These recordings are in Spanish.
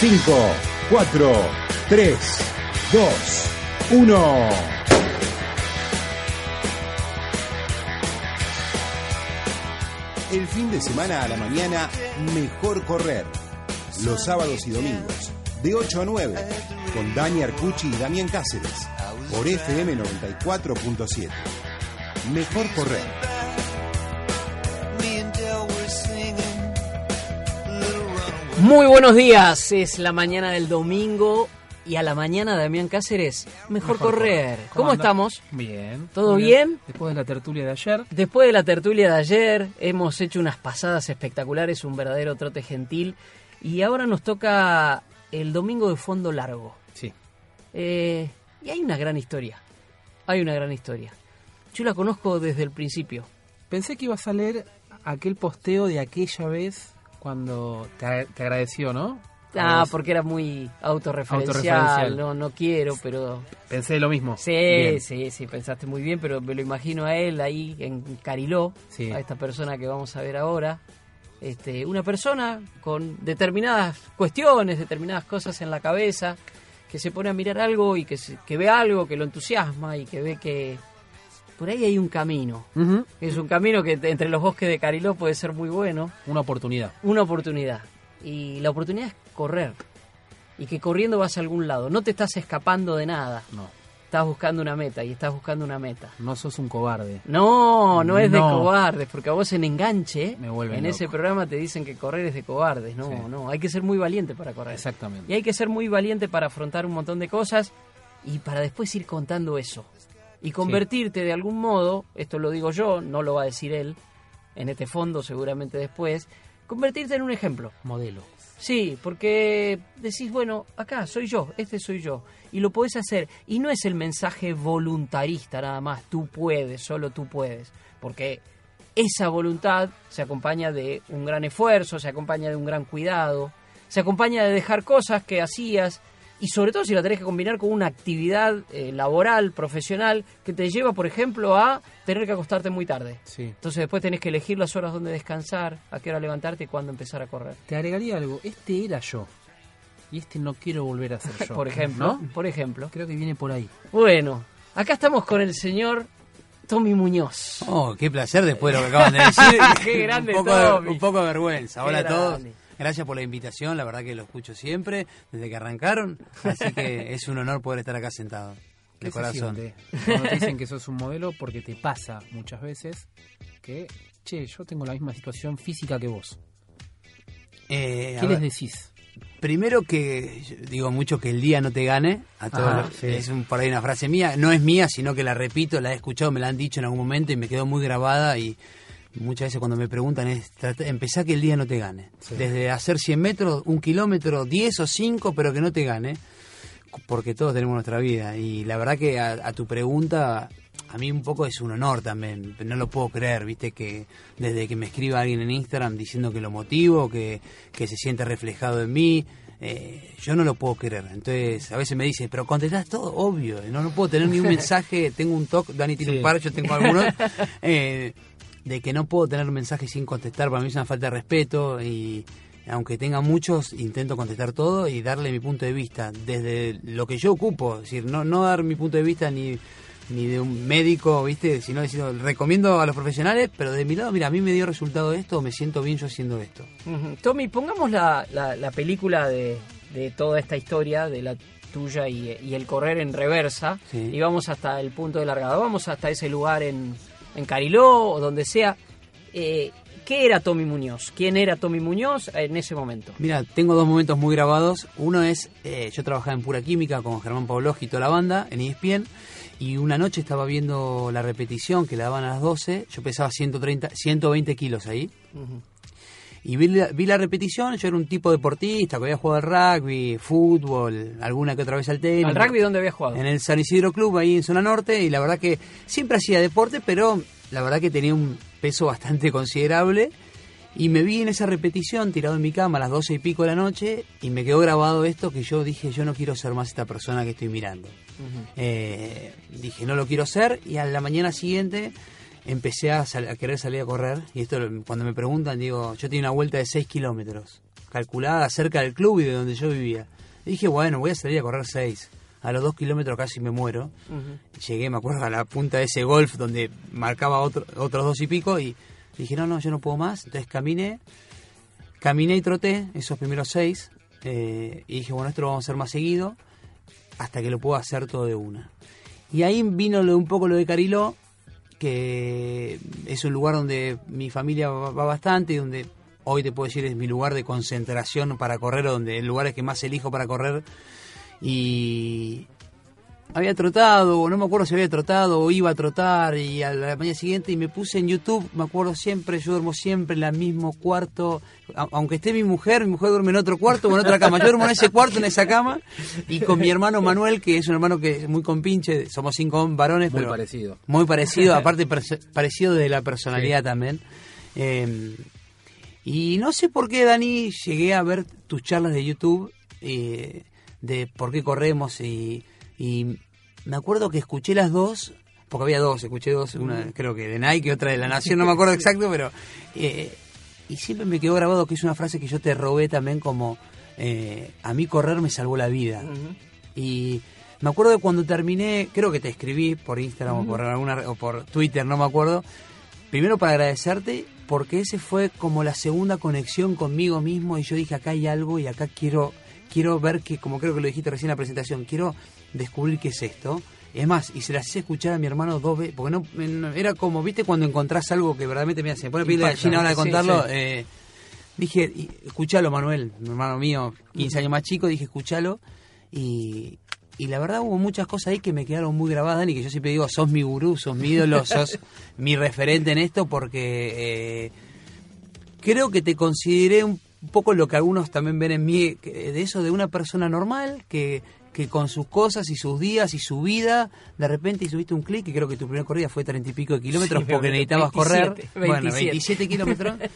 5, 4, 3, 2, 1. El fin de semana a la mañana, mejor correr. Los sábados y domingos, de 8 a 9, con Dani Arcucci y Damián Cáceres, por FM 94.7. Mejor correr. Muy buenos días, es la mañana del domingo y a la mañana Damián Cáceres, mejor, correr. ¿Cómo, estamos? Bien. ¿Todo bien? Después de la tertulia de ayer. Después de la tertulia de ayer hemos hecho unas pasadas espectaculares, un verdadero trote gentil y ahora nos toca el domingo de fondo largo. Sí. Eh, y hay una gran historia, hay una gran historia. Yo la conozco desde el principio. Pensé que ibas a leer aquel posteo de aquella vez cuando te, agradeció, ¿no? Ah, porque era muy autorreferencial, No, no quiero, pero... Pensé lo mismo. Sí, sí, sí, pensaste muy bien, pero me lo imagino a él ahí en Cariló, a esta persona que vamos a ver ahora. Este, una persona con determinadas cuestiones, determinadas cosas en la cabeza, que se pone a mirar algo y que, que ve algo que lo entusiasma y que ve que, por ahí hay un camino. Es un camino que entre los bosques de Cariló puede ser muy bueno. Una oportunidad. Una oportunidad. Y la oportunidad es correr. Y que corriendo vas a algún lado. No te estás escapando de nada. No. Estás buscando una meta y estás buscando una meta. No sos un cobarde. No, no es de cobardes, porque a vos en enganche, Me en ese programa te dicen que correr es de cobardes. No, no, hay que ser muy valiente para correr. Exactamente. Y hay que ser muy valiente para afrontar un montón de cosas y para después ir contando eso y convertirte de algún modo, esto lo digo yo, no lo va a decir él, en este fondo seguramente después, convertirte en un ejemplo. Modelo. Sí, porque decís, bueno, acá soy yo, este soy yo, y lo podés hacer. Y no es el mensaje voluntarista nada más, tú puedes, solo tú puedes, porque esa voluntad se acompaña de un gran esfuerzo, se acompaña de un gran cuidado, se acompaña de dejar cosas que hacías y sobre todo si la tenés que combinar con una actividad eh, laboral, profesional, que te lleva, por ejemplo, a tener que acostarte muy tarde. Sí. Entonces después tenés que elegir las horas donde descansar, a qué hora levantarte y cuándo empezar a correr. Te agregaría algo, este era yo. Y este no quiero volver a ser yo. por ejemplo, por ejemplo. Creo que viene por ahí. Bueno, acá estamos con el señor Tommy Muñoz. Oh, qué placer después de lo que acaban de decir. qué grande un poco, Tommy. De, un poco de vergüenza. Hola a todos. Gracias por la invitación, la verdad que lo escucho siempre, desde que arrancaron, así que es un honor poder estar acá sentado. De corazón. Cuando te dicen que sos un modelo, porque te pasa muchas veces que, che, yo tengo la misma situación física que vos. Eh, ¿Qué les decís? Primero que digo mucho que el día no te gane, a todos es un, por ahí una frase mía, no es mía, sino que la repito, la he escuchado, me la han dicho en algún momento y me quedó muy grabada y muchas veces cuando me preguntan es empezar que el día no te gane. Desde hacer 100 metros, un kilómetro, 10 o 5, pero que no te gane, porque todos tenemos nuestra vida. Y la verdad que a, tu pregunta, a mí un poco es un honor también, no lo puedo creer, viste, que desde que me escriba alguien en Instagram diciendo que lo motivo, que, que se siente reflejado en mí. Eh, yo no lo puedo creer. Entonces, a veces me dice, pero contestás todo, obvio. No, no puedo tener ni un mensaje. Tengo un toque, Dani tiene un par, yo tengo algunos. Eh, de que no puedo tener un mensaje sin contestar, para mí es una falta de respeto y aunque tenga muchos, intento contestar todo y darle mi punto de vista. Desde lo que yo ocupo, es decir, no, no dar mi punto de vista ni, ni de un médico, ¿viste? Sino decir, recomiendo a los profesionales, pero de mi lado, mira, a mí me dio resultado esto, me siento bien yo haciendo esto. Tommy, pongamos la, la, película de, de, toda esta historia, de la tuya y, y el correr en reversa, y vamos hasta el punto de largada, vamos hasta ese lugar en, en Cariló o donde sea. Eh, ¿Qué era Tommy Muñoz? ¿Quién era Tommy Muñoz en ese momento? Mira, tengo dos momentos muy grabados. Uno es, eh, yo trabajaba en Pura Química con Germán Pavlovsky y toda la banda en ESPN. Y una noche estaba viendo la repetición que la daban a las 12. Yo pesaba 130, 120 kilos ahí. Y vi la, vi la, repetición, yo era un tipo deportista que había jugado al rugby, fútbol, alguna que otra vez al tenis. ¿Al rugby dónde había jugado? En el San Isidro Club, ahí en zona norte, y la verdad que siempre hacía deporte, pero la verdad que tenía un peso bastante considerable. Y me vi en esa repetición tirado en mi cama a las doce y pico de la noche y me quedó grabado esto que yo dije, yo no quiero ser más esta persona que estoy mirando. Eh, dije, no lo quiero ser y a la mañana siguiente empecé a, querer salir a correr. Y esto, cuando me preguntan, digo, yo tenía una vuelta de 6 kilómetros, calculada cerca del club y de donde yo vivía. Y dije, bueno, voy a salir a correr 6. A los 2 kilómetros casi me muero. Llegué, me acuerdo, a la punta de ese golf donde marcaba otro, otros dos y pico. Y dije, no, no, yo no puedo más. Entonces caminé, caminé y troté esos primeros 6. y dije, bueno, esto lo vamos a hacer más seguido hasta que lo pueda hacer todo de una. Y ahí vino lo, un poco lo de Cariló, que es un lugar donde mi familia va, va bastante y donde hoy te puedo decir es mi lugar de concentración para correr, o donde el lugar que más elijo para correr. Y había trotado, o no me acuerdo si había trotado o iba a trotar, y a la mañana siguiente y me puse en YouTube, me acuerdo siempre, yo duermo siempre en el mismo cuarto, aunque esté mi mujer, mi mujer duerme en otro cuarto o en otra cama, yo duermo en ese cuarto, en esa cama, y con mi hermano Manuel, que es un hermano que es muy compinche, somos cinco varones, Muy pero parecido. muy parecido, aparte parecido de la personalidad también. Eh, y no sé por qué, Dani, llegué a ver tus charlas de YouTube eh, de por qué corremos y, y me acuerdo que escuché las dos, porque había dos, escuché dos, una creo que de Nike otra de La Nación, no me acuerdo exacto, pero... eh, y siempre me quedó grabado que es una frase que yo te robé también como, eh, a mí correr me salvó la vida. Y me acuerdo de cuando terminé, creo que te escribí por Instagram o por alguna o por Twitter, no me acuerdo. Primero para agradecerte porque ese fue como la segunda conexión conmigo mismo y yo dije acá hay algo y acá quiero quiero ver que como creo que lo dijiste recién en la presentación, quiero descubrir qué es esto. Es más, y se las hice escuchar a mi hermano dos veces, porque no, no- era como, viste, cuando encontrás algo que verdaderamente me hace, pone piel de gallina ahora de contarlo, sí. eh, dije, escuchalo Manuel, mi hermano mío, 15 años más chico, dije, escuchalo. Y, y la verdad hubo muchas cosas ahí que me quedaron muy grabadas, Dani, que yo siempre digo, sos mi gurú, sos mi ídolo, sos mi referente en esto, porque eh, creo que te consideré un poco lo que algunos también ven en mí, de eso de una persona normal, que, que con sus cosas y sus días y su vida, de repente hiciste un clic, y creo que tu primera corrida fue treinta y pico de kilómetros Sí, porque 27, necesitabas correr. Bueno, 27. 27 kilómetros.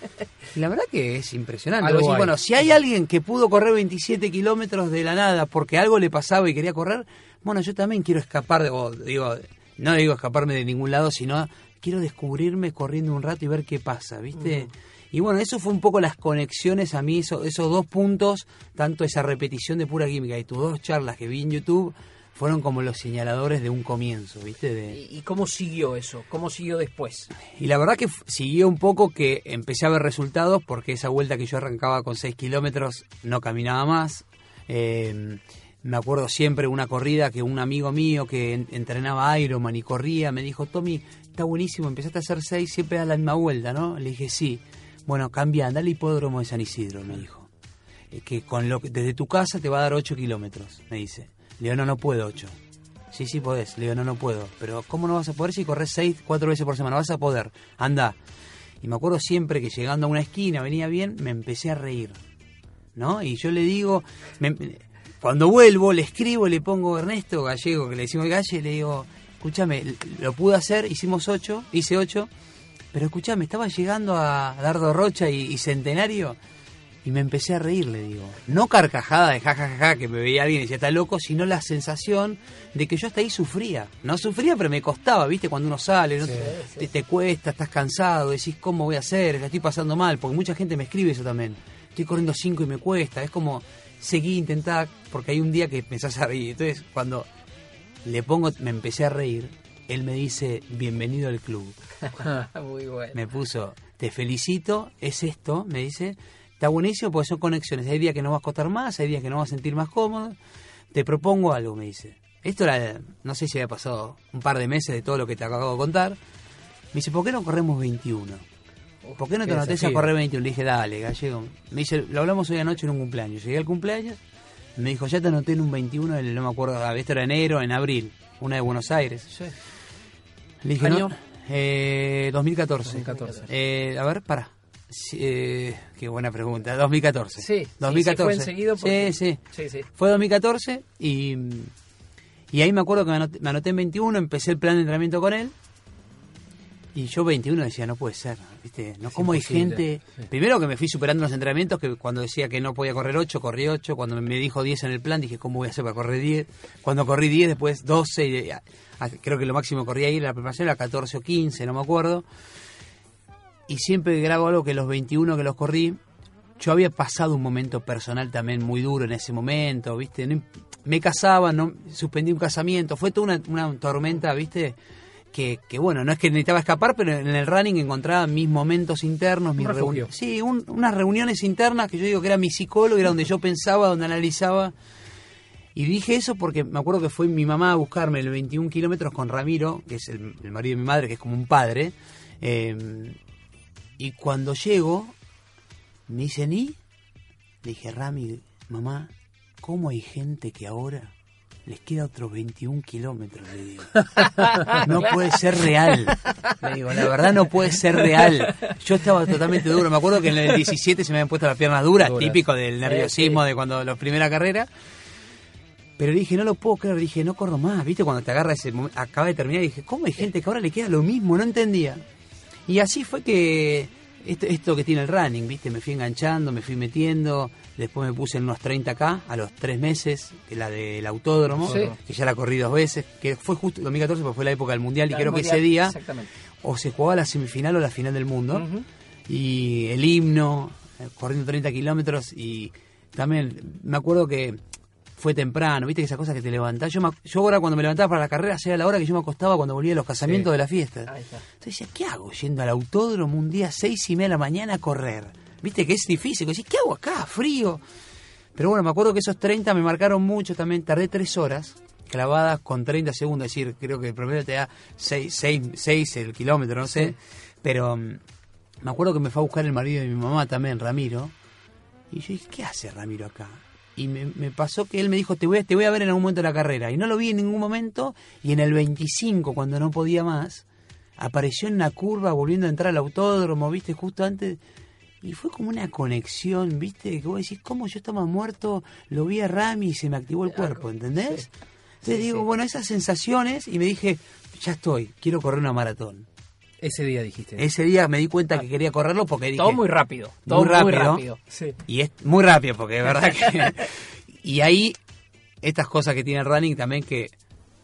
Y la verdad que es impresionante. Algo decís, bueno, si hay alguien que pudo correr 27 kilómetros de la nada porque algo le pasaba y quería correr, bueno, yo también quiero escapar de, digo, no digo escaparme de ningún lado, sino quiero descubrirme corriendo un rato y ver qué pasa, ¿viste? Y bueno, eso fue un poco las conexiones a mí, eso- esos dos puntos, tanto esa repetición de pura química y tus dos charlas que vi en YouTube, fueron como los señaladores de un comienzo, ¿viste? De, ¿Y, cómo siguió eso? ¿Cómo siguió después? y la verdad que siguió un poco que empecé a ver resultados porque esa vuelta que yo arrancaba con 6 kilómetros no caminaba más. Eh, me acuerdo siempre una corrida que un amigo mío que en- entrenaba Ironman y corría me dijo, Tommy, está buenísimo, empezaste a hacer 6, siempre a la misma vuelta, ¿no? Le dije, sí. Bueno, cambia, anda al hipódromo de San Isidro, me dijo. Eh, Que con lo que, desde tu casa te va a dar 8 kilómetros, me dice. Le digo, no, no puedo 8. Sí, sí podés. Le digo, no, no puedo. Pero ¿cómo no vas a poder si corres seis, cuatro veces por semana? Vas a poder. Anda. Y me acuerdo siempre que llegando a una esquina venía bien, me empecé a reír. ¿No? Y yo le digo, me- cuando vuelvo le escribo, le pongo Ernesto Gallego, que le decimos Galle, le digo, escúchame, lo pude hacer, hicimos ocho, hice ocho, pero escúchame, estaba llegando a Dardo Rocha y, y Centenario y me empecé a reír, le digo. No carcajada de jajajaja que me veía alguien y decía está loco, sino la sensación de que yo hasta ahí sufría. No sufría, pero me costaba, ¿viste? Cuando uno sale, ¿no? Te, te cuesta, estás cansado, decís cómo voy a hacer, la estoy pasando mal, porque mucha gente me escribe eso también. Estoy corriendo cinco y me cuesta, es como seguí, intentar, porque hay un día que empezás a reír. Entonces, cuando le pongo, me empecé a reír, él me dice, bienvenido al club Muy bueno. me puso, te felicito, es esto, me dice, está buenísimo porque son conexiones, hay días que no vas a costar más, hay días que no vas a sentir más cómodo, te propongo algo, me dice. Esto era, no sé si había pasado un par de meses de todo lo que te acabo de contar. Me dice, ¿por qué no corremos 21? ¿Por qué no te anotés a correr 21? Le dije, dale, gallego. Me dice, lo hablamos hoy anoche en un cumpleaños. Llegué al cumpleaños, me dijo, ya te anoté en un 21, el- no me acuerdo, ah, esto era enero, en abril, una de Buenos Aires. Sí. Le dije, ¿Año? no, eh, 2014. 2014. Eh, a ver, para. Sí, eh, qué buena pregunta. 2014. Sí, sí, sí, 2014. fue enseguido porque- Sí, sí. Sí, sí. Fue 2014 y, y ahí me acuerdo que me anoté, me anoté en 21, empecé el plan de entrenamiento con él. Y yo 21 decía, no puede ser, ¿viste? No, ¿Cómo hay gente? sí. Primero que me fui superando los entrenamientos, que cuando decía que no podía correr 8, corrí 8. Cuando me dijo 10 en el plan, dije, ¿cómo voy a hacer para correr 10? Cuando corrí 10, después 12, y, ah, ah, creo que lo máximo que corrí ahí en la preparación era 14 o 15, no me acuerdo. Y siempre grabo algo que los 21 que los corrí, yo había pasado un momento personal también muy duro en ese momento, ¿viste? No me casaba, no, suspendí un casamiento, fue toda una, una tormenta, ¿viste? Que, que bueno, no es que necesitaba escapar, pero en el running encontraba mis momentos internos, mis reuniones. Sí, un- unas reuniones internas que yo digo que era mi psicólogo, era donde yo pensaba, donde analizaba. Y dije eso porque me acuerdo que fue mi mamá a buscarme el 21 kilómetros con Ramiro, que es el, el marido de mi madre, que es como un padre. eh, y cuando llego, me dicen, ¿y? Le dije, Rami, mamá, ¿cómo hay gente que ahora les queda otros 21 kilómetros? Le digo. No puede ser real. Le digo, la verdad no puede ser real. Yo estaba totalmente duro. Me acuerdo que en el 17 se me habían puesto las piernas duras, Duras. típico del nerviosismo de cuando la primera carrera. Pero dije, no lo puedo creer. Dije, no corro más. ¿Viste? Cuando te agarra ese momento, acaba de terminar, dije, ¿cómo hay gente que ahora le queda lo mismo? No entendía. Y así fue que esto, esto que tiene el running, ¿viste? Me fui enganchando, me fui metiendo. Después me puse en unos 30K a los tres meses, que la del autódromo, Sí. que ya la corrí dos veces, que fue justo 2014, porque fue la época del mundial. Y creo que ese día o se jugaba la semifinal o la final del mundo. Y el himno, eh, corriendo 30 kilómetros. Y también me acuerdo que fue temprano, viste que esas cosas que te levantás. Yo, me yo ahora cuando me levantaba para la carrera, sea la hora que yo me acostaba cuando volvía de los casamientos Sí. de la fiesta. Ahí está. Entonces decía, ¿qué hago yendo al autódromo un día seis y media de la mañana a correr? Viste que es difícil, que decís, ¿qué hago acá? Frío. Pero bueno, me acuerdo que esos 30 me marcaron mucho también, tardé tres horas clavadas con 30 segundos, es decir, creo que el promedio te da 6, el kilómetro, no sé, pero mm, me acuerdo que me fue a buscar el marido de mi mamá también, Ramiro, y yo dije, ¿qué hace Ramiro acá? Y me, me pasó que él me dijo, te voy, a, te voy a ver en algún momento de la carrera. Y no lo vi en ningún momento. Y en el 25, cuando no podía más, apareció en una curva volviendo a entrar al autódromo, viste, justo antes. Y fue como una conexión, viste, que vos decís, ¿cómo yo estaba muerto? Lo vi a Rami y se me activó el cuerpo, ¿entendés? Entonces digo, sí. bueno, esas sensaciones, y me dije, ya estoy, quiero correr una maratón. Ese día dijiste. Ese día me di cuenta que quería correrlo porque dije... Todo muy rápido. Muy Todo muy rápido. rápido. Sí. Y es muy rápido, porque de verdad que... y ahí, estas cosas que tiene el running también que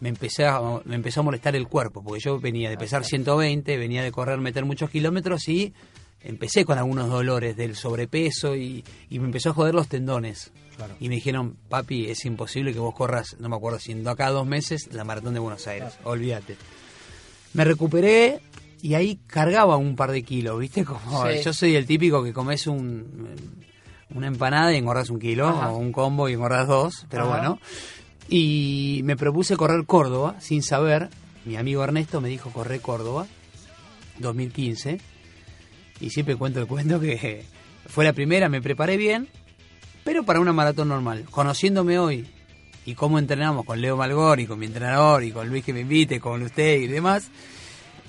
me, empecé a, me empezó a molestar el cuerpo, porque yo venía de pesar 120, venía de correr, meter muchos kilómetros y empecé con algunos dolores del sobrepeso y, y me empezó a joder los tendones. Claro. Y me dijeron, papi, es imposible que vos corras, no me acuerdo, siendo acá dos meses, la maratón de Buenos Aires, olvídate. Me recuperé y ahí cargaba un par de kilos, ¿viste? Como Sí. yo soy el típico que comes un, una empanada y engordás un kilo, Ajá. o un combo y engordás dos, pero Ajá. bueno. Y me propuse correr Córdoba sin saber. Mi amigo Ernesto me dijo correr Córdoba 2015. Y siempre cuento el cuento que fue la primera, me preparé bien, pero para una maratón normal. Conociéndome hoy y cómo entrenamos con Leo Malgor y con mi entrenador y con Luis que me invite, con usted y demás,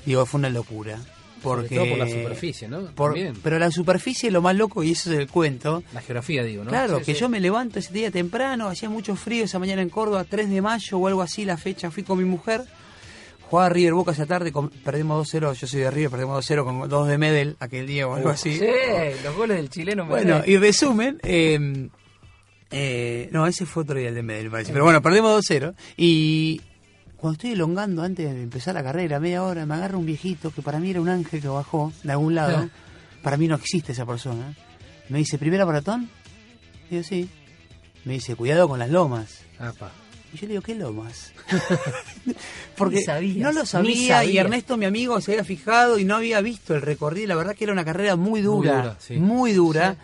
digo, fue una locura. Porque, todo por la superficie, ¿no? por- pero la superficie es lo más loco y eso es el cuento. La geografía, digo, ¿no? Claro, Sí, que sí. yo me levanto ese día temprano, hacía mucho frío esa mañana en Córdoba, 3 de mayo o algo así, la fecha, fui con mi mujer, jugaba River Boca esa tarde, com- perdimos 2-0, yo soy de River, perdimos 2-0 con dos de Medel aquel día o algo así. Sí, los goles del chileno. me Bueno, y resumen, eh, eh, no, ese fue otro día el de Medel, me parece, pero bueno, perdimos 2-0 y cuando estoy elongando antes de empezar la carrera, media hora, me agarra un viejito que para mí era un ángel que bajó de algún lado, para mí no existe esa persona, me dice, ¿primera maratón? Digo, sí. Me dice, cuidado con las lomas. Apa. Y yo le digo, ¿qué lomas? Porque sabías, no lo sabía y. Ernesto, mi amigo, se había fijado y no había visto el recorrido. La verdad que era una carrera muy dura, dura, sí. muy dura.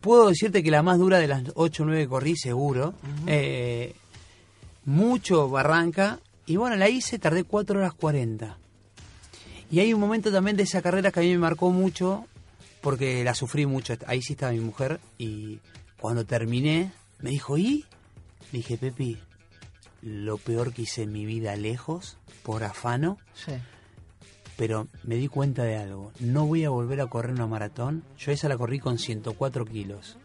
Puedo decirte que la más dura de las 8 o 9 que corrí, seguro. Eh, mucho barranca. Y bueno, la hice, tardé 4 horas 40. Y hay un momento también de esa carrera que a mí me marcó mucho, porque la sufrí mucho. Ahí sí estaba mi mujer. Y cuando terminé, me dijo, ¿y? Le dije, Pepi, lo peor que hice en mi vida lejos, por afano, Sí. pero me di cuenta de algo. No voy a volver a correr una maratón. Yo esa la corrí con 104 kilos.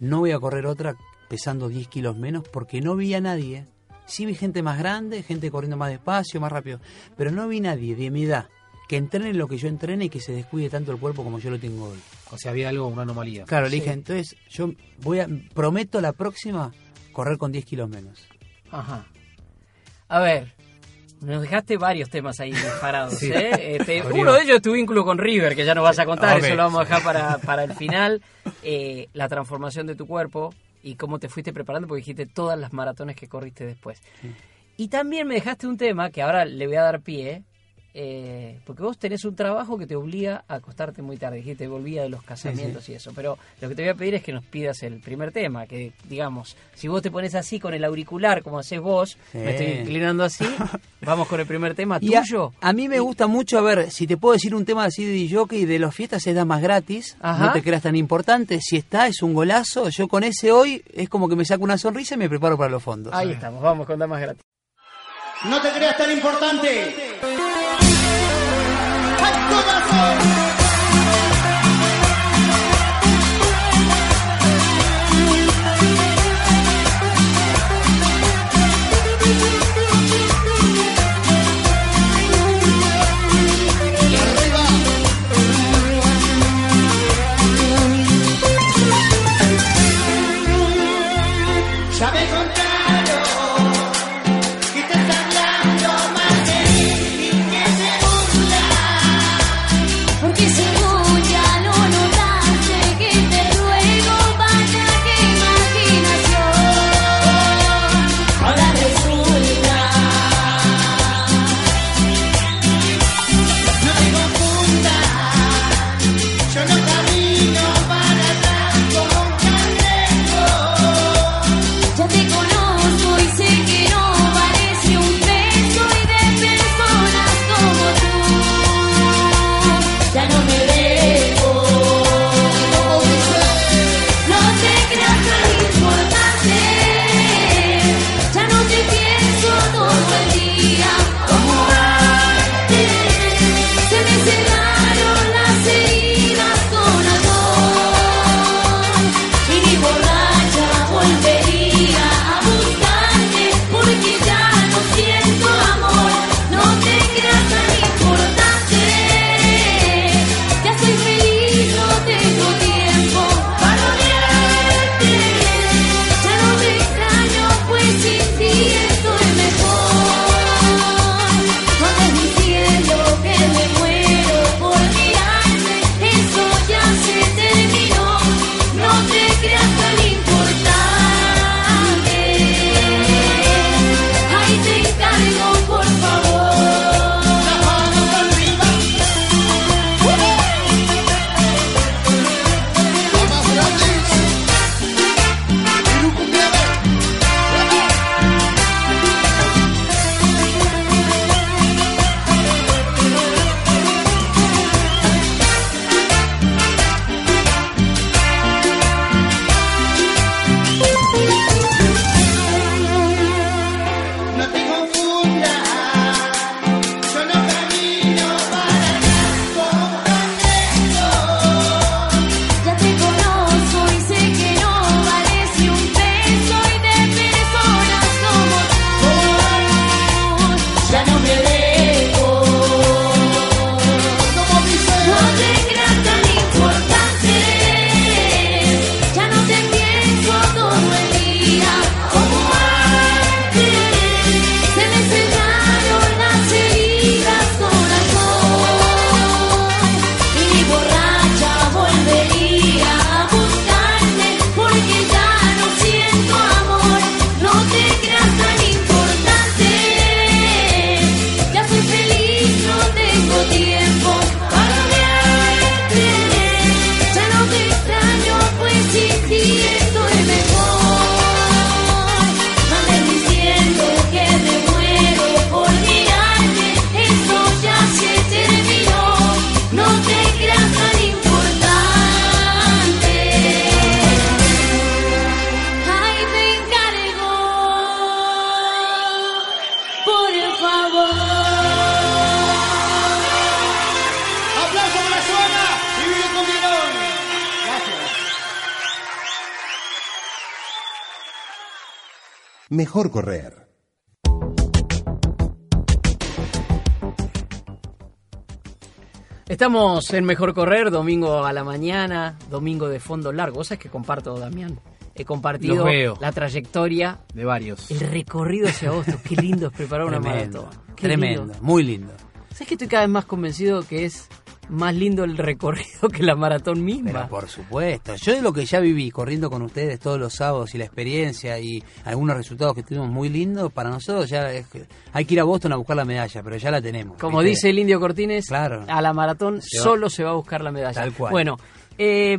No voy a correr otra pesando 10 kilos menos porque no vi a nadie. Sí vi gente más grande, gente corriendo más despacio, más rápido, pero no vi nadie de mi edad que entrene lo que yo entrene y que se descuide tanto el cuerpo como yo lo tengo hoy. O sea, había algo, una anomalía. Claro, le dije, entonces yo voy a, prometo la próxima correr con 10 kilos menos. Ajá. A ver, nos dejaste varios temas ahí disparados. ¿eh? Este, uno de ellos es tu vínculo con River, que ya nos vas a contar, eso lo vamos a dejar para, para el final. Eh, la transformación de tu cuerpo y cómo te fuiste preparando, porque dijiste todas las maratones que corriste después. Y también me dejaste un tema que ahora le voy a dar pie, eh, porque vos tenés un trabajo que te obliga a acostarte muy tarde, dijiste, volvía de los casamientos y eso, pero lo que te voy a pedir es que nos pidas el primer tema, que digamos, si vos te pones así con el auricular, como haces vos, me estoy inclinando así, vamos con el primer tema tuyo. A, mí me gusta mucho, a ver, si te puedo decir un tema así de jockey de los fiestas se da más gratis, no te creas tan importante, si está es un golazo, yo con ese hoy es como que me saco una sonrisa y me preparo para los fondos. Ahí estamos, vamos con damas gratis. No te creas tan importante. Thank you. Mejor correr. Estamos en Mejor Correr, domingo a la mañana, domingo de fondo largo. ¿Sabes que comparto, Damián? He compartido la trayectoria, De varios. el recorrido hacia agosto. Qué lindo es preparar una Tremendo, maratón. Tremendo, lindo. muy lindo. ¿Sabes que estoy cada vez más convencido que es más lindo el recorrido que la maratón misma? Pero por supuesto, yo de lo que ya viví corriendo con ustedes todos los sábados y la experiencia y algunos resultados que tuvimos muy lindos, para nosotros ya es que hay que ir a Boston a buscar la medalla, pero ya la tenemos. Como ¿viste? dice el Indio Cortines, Claro. a la maratón Se solo se va a buscar la medalla. Tal cual. Bueno, eh,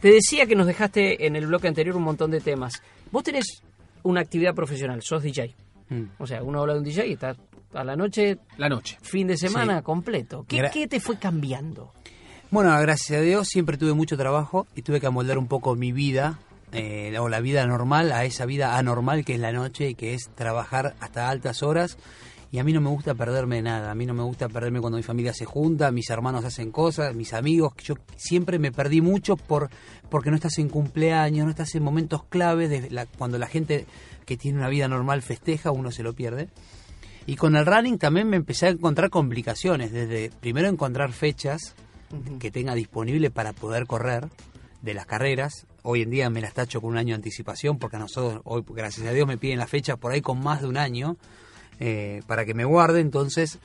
te decía que nos dejaste en el bloque anterior un montón de temas. Vos tenés una actividad profesional, sos DJ. Mm. O sea, uno habla de un DJ y está a la noche, La noche. fin de semana completo. ¿Qué, Gra- qué te fue cambiando? Bueno, gracias a Dios siempre tuve mucho trabajo y tuve que amoldar un poco mi vida eh, o la vida normal a esa vida anormal que es la noche y que es trabajar hasta altas horas. Y a mí no me gusta perderme de nada, a mí no me gusta perderme cuando mi familia se junta, mis hermanos hacen cosas, mis amigos, yo siempre me perdí mucho por porque no estás en cumpleaños, no estás en momentos claves, de la- cuando la gente que tiene una vida normal festeja, uno se lo pierde. Y con el running también me empecé a encontrar complicaciones, desde primero encontrar fechas que tenga disponible para poder correr de las carreras. Hoy en día me las tacho con un año de anticipación porque a nosotros, hoy gracias a Dios, me piden las fechas por ahí con más de un año eh, para que me guarde. Entonces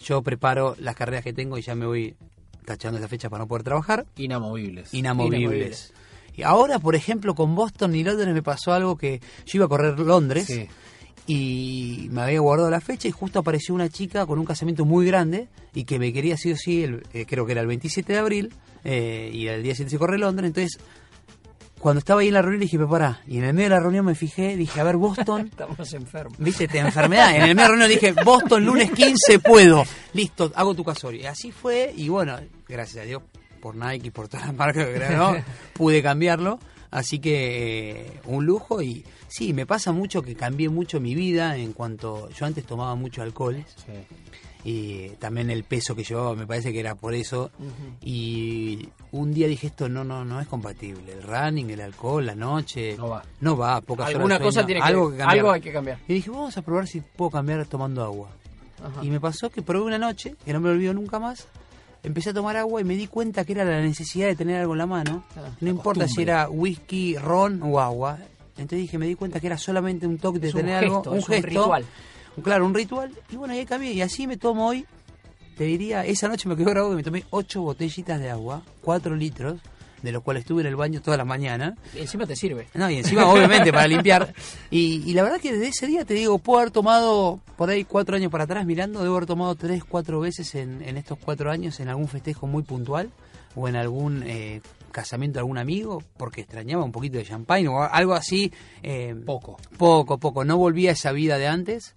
yo preparo las carreras que tengo y ya me voy tachando esa fecha para no poder trabajar. Inamovibles. Inamovibles. Inamovibles. Y ahora, por ejemplo, con Boston y Londres me pasó algo que yo iba a correr Londres Sí. Y me había guardado la fecha y justo apareció una chica con un casamiento muy grande y que me quería sí o sí, el- eh, creo que era el 27 de abril eh, y el día siguiente se corre Londres, entonces cuando estaba ahí en la reunión dije, pero pará, y en el medio de la reunión me fijé, dije, a ver, Boston, Estamos enfermos. viste, esta enfermedad, en el medio de la reunión dije, Boston lunes 15 puedo, listo, hago tu casorio. Y así fue y bueno, gracias a Dios por Nike y por todas las marcas que crearon, pude cambiarlo. Así que eh, un lujo y sí, me pasa mucho que cambié mucho mi vida en cuanto yo antes tomaba mucho alcohol Sí. y también el peso que llevaba me parece que era por eso y un día dije esto no no no es compatible el running el alcohol la noche No va. no va pocas horas Alguna de cosa sueño, tiene que, algo que cambiar. algo hay que cambiar. y dije vamos a probar si puedo cambiar tomando agua Ajá. y me pasó que probé una noche que no me olvido nunca más empecé a tomar agua y me di cuenta que era la necesidad de tener algo en la mano Ah, no importa si era whisky ron o agua entonces dije me di cuenta que era solamente un toque de Es un tener gesto, algo un es un gesto ritual. Claro, un ritual. Y bueno, ahí cambié. Y así me tomo hoy, te diría, esa noche me quedó grabado que me tomé ocho botellitas de agua, cuatro litros, de los cuales estuve en el baño toda la mañana. Y encima te sirve. No, y encima, obviamente, para limpiar. Y, y la verdad que desde ese día, te digo, puedo haber tomado, por ahí cuatro años para atrás, mirando, debo haber tomado tres, cuatro veces en, en estos cuatro años en algún festejo muy puntual o en algún eh, casamiento de algún amigo, porque extrañaba un poquito de champagne o algo así. eh, Poco. poco, poco. No volví a esa vida de antes.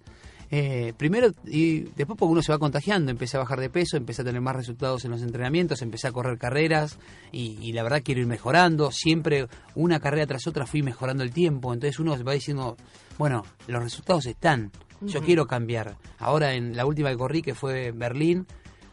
Eh, primero y después porque uno se va contagiando, empecé a bajar de peso, empecé a tener más resultados en los entrenamientos, empecé a correr carreras y, y la verdad quiero ir mejorando, siempre una carrera tras otra fui mejorando el tiempo, entonces uno va diciendo, bueno, los resultados están, yo quiero cambiar. Ahora en la última que corrí, que fue Berlín,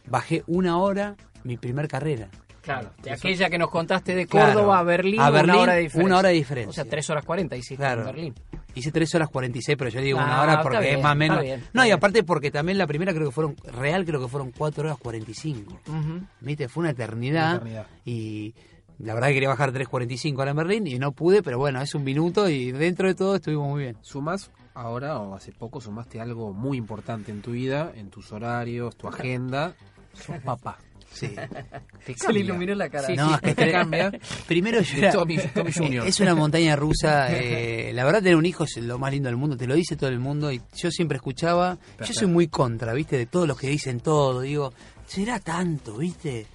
bajé una hora mi primer carrera. Claro, de aquella que nos contaste de Claro. Córdoba a Berlín, A Berlín, una hora de diferencia. una hora de diferencia. O sea, 3 horas 40 hiciste Claro. en Berlín. Hice 3 horas 46, pero yo digo Ah, una hora porque bien, es más o menos. está bien, no, y aparte porque también la primera creo que fueron, real creo que fueron 4 horas 45. Ujú. ¿Viste? Fue una eternidad. Una eternidad. Y la verdad que quería bajar 3.45 ahora en Berlín y no pude, pero bueno, es un minuto y dentro de todo estuvimos muy bien. Sumas ahora o hace poco sumaste algo muy importante en tu vida, en tus horarios, tu agenda. Sos papá. Sí. Te Se le iluminó la cara. Sí, No, sí, es que te te- cambia. Primero yo De era- Tommy, Tommy Jr. Es una montaña rusa. eh, la verdad, tener un hijo es lo más lindo del mundo. Te lo dice todo el mundo. Y yo siempre escuchaba. Yo soy muy contra, ¿viste? De todos los que dicen todo. Digo, ¿será tanto, viste?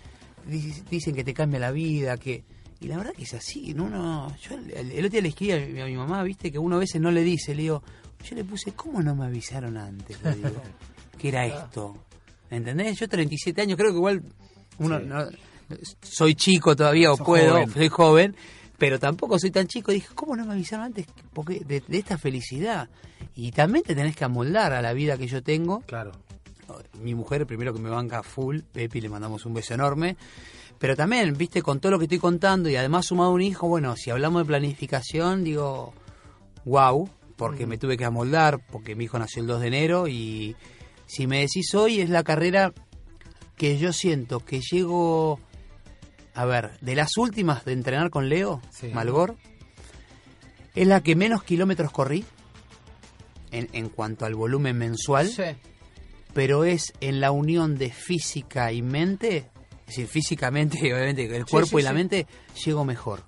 Dic- Dicen que te cambia la vida, que. Y la verdad que es así. No, no. Yo el, el- el otro día le escribí a mi, a mi mamá, ¿viste? Que uno a veces no le dice. Le digo, yo le puse, ¿cómo no me avisaron antes? Le digo, que era esto. ¿Entendés? Yo 37 años, creo que igual. Uno, Sí. no- soy chico todavía o Sos puedo, joven. soy joven, pero tampoco soy tan chico. Dije, ¿cómo no me avisaron antes porque de, de esta felicidad? Y también te tenés que amoldar a la vida que yo tengo. Claro. Mi mujer, primero que me banca full, Pepi, le mandamos un beso enorme. Pero también, viste, con todo lo que estoy contando y además sumado un hijo, bueno, si hablamos de planificación, digo, wow, porque me tuve que amoldar, porque mi hijo nació el 2 de enero y si me decís hoy es la carrera que yo siento que llego, a ver, de las últimas de entrenar con Leo, Sí. Malgor, es la que menos kilómetros corrí en, en cuanto al volumen mensual, Sí. pero es en la unión de física y mente, es decir, físicamente, obviamente, el cuerpo sí, y la mente, llego mejor.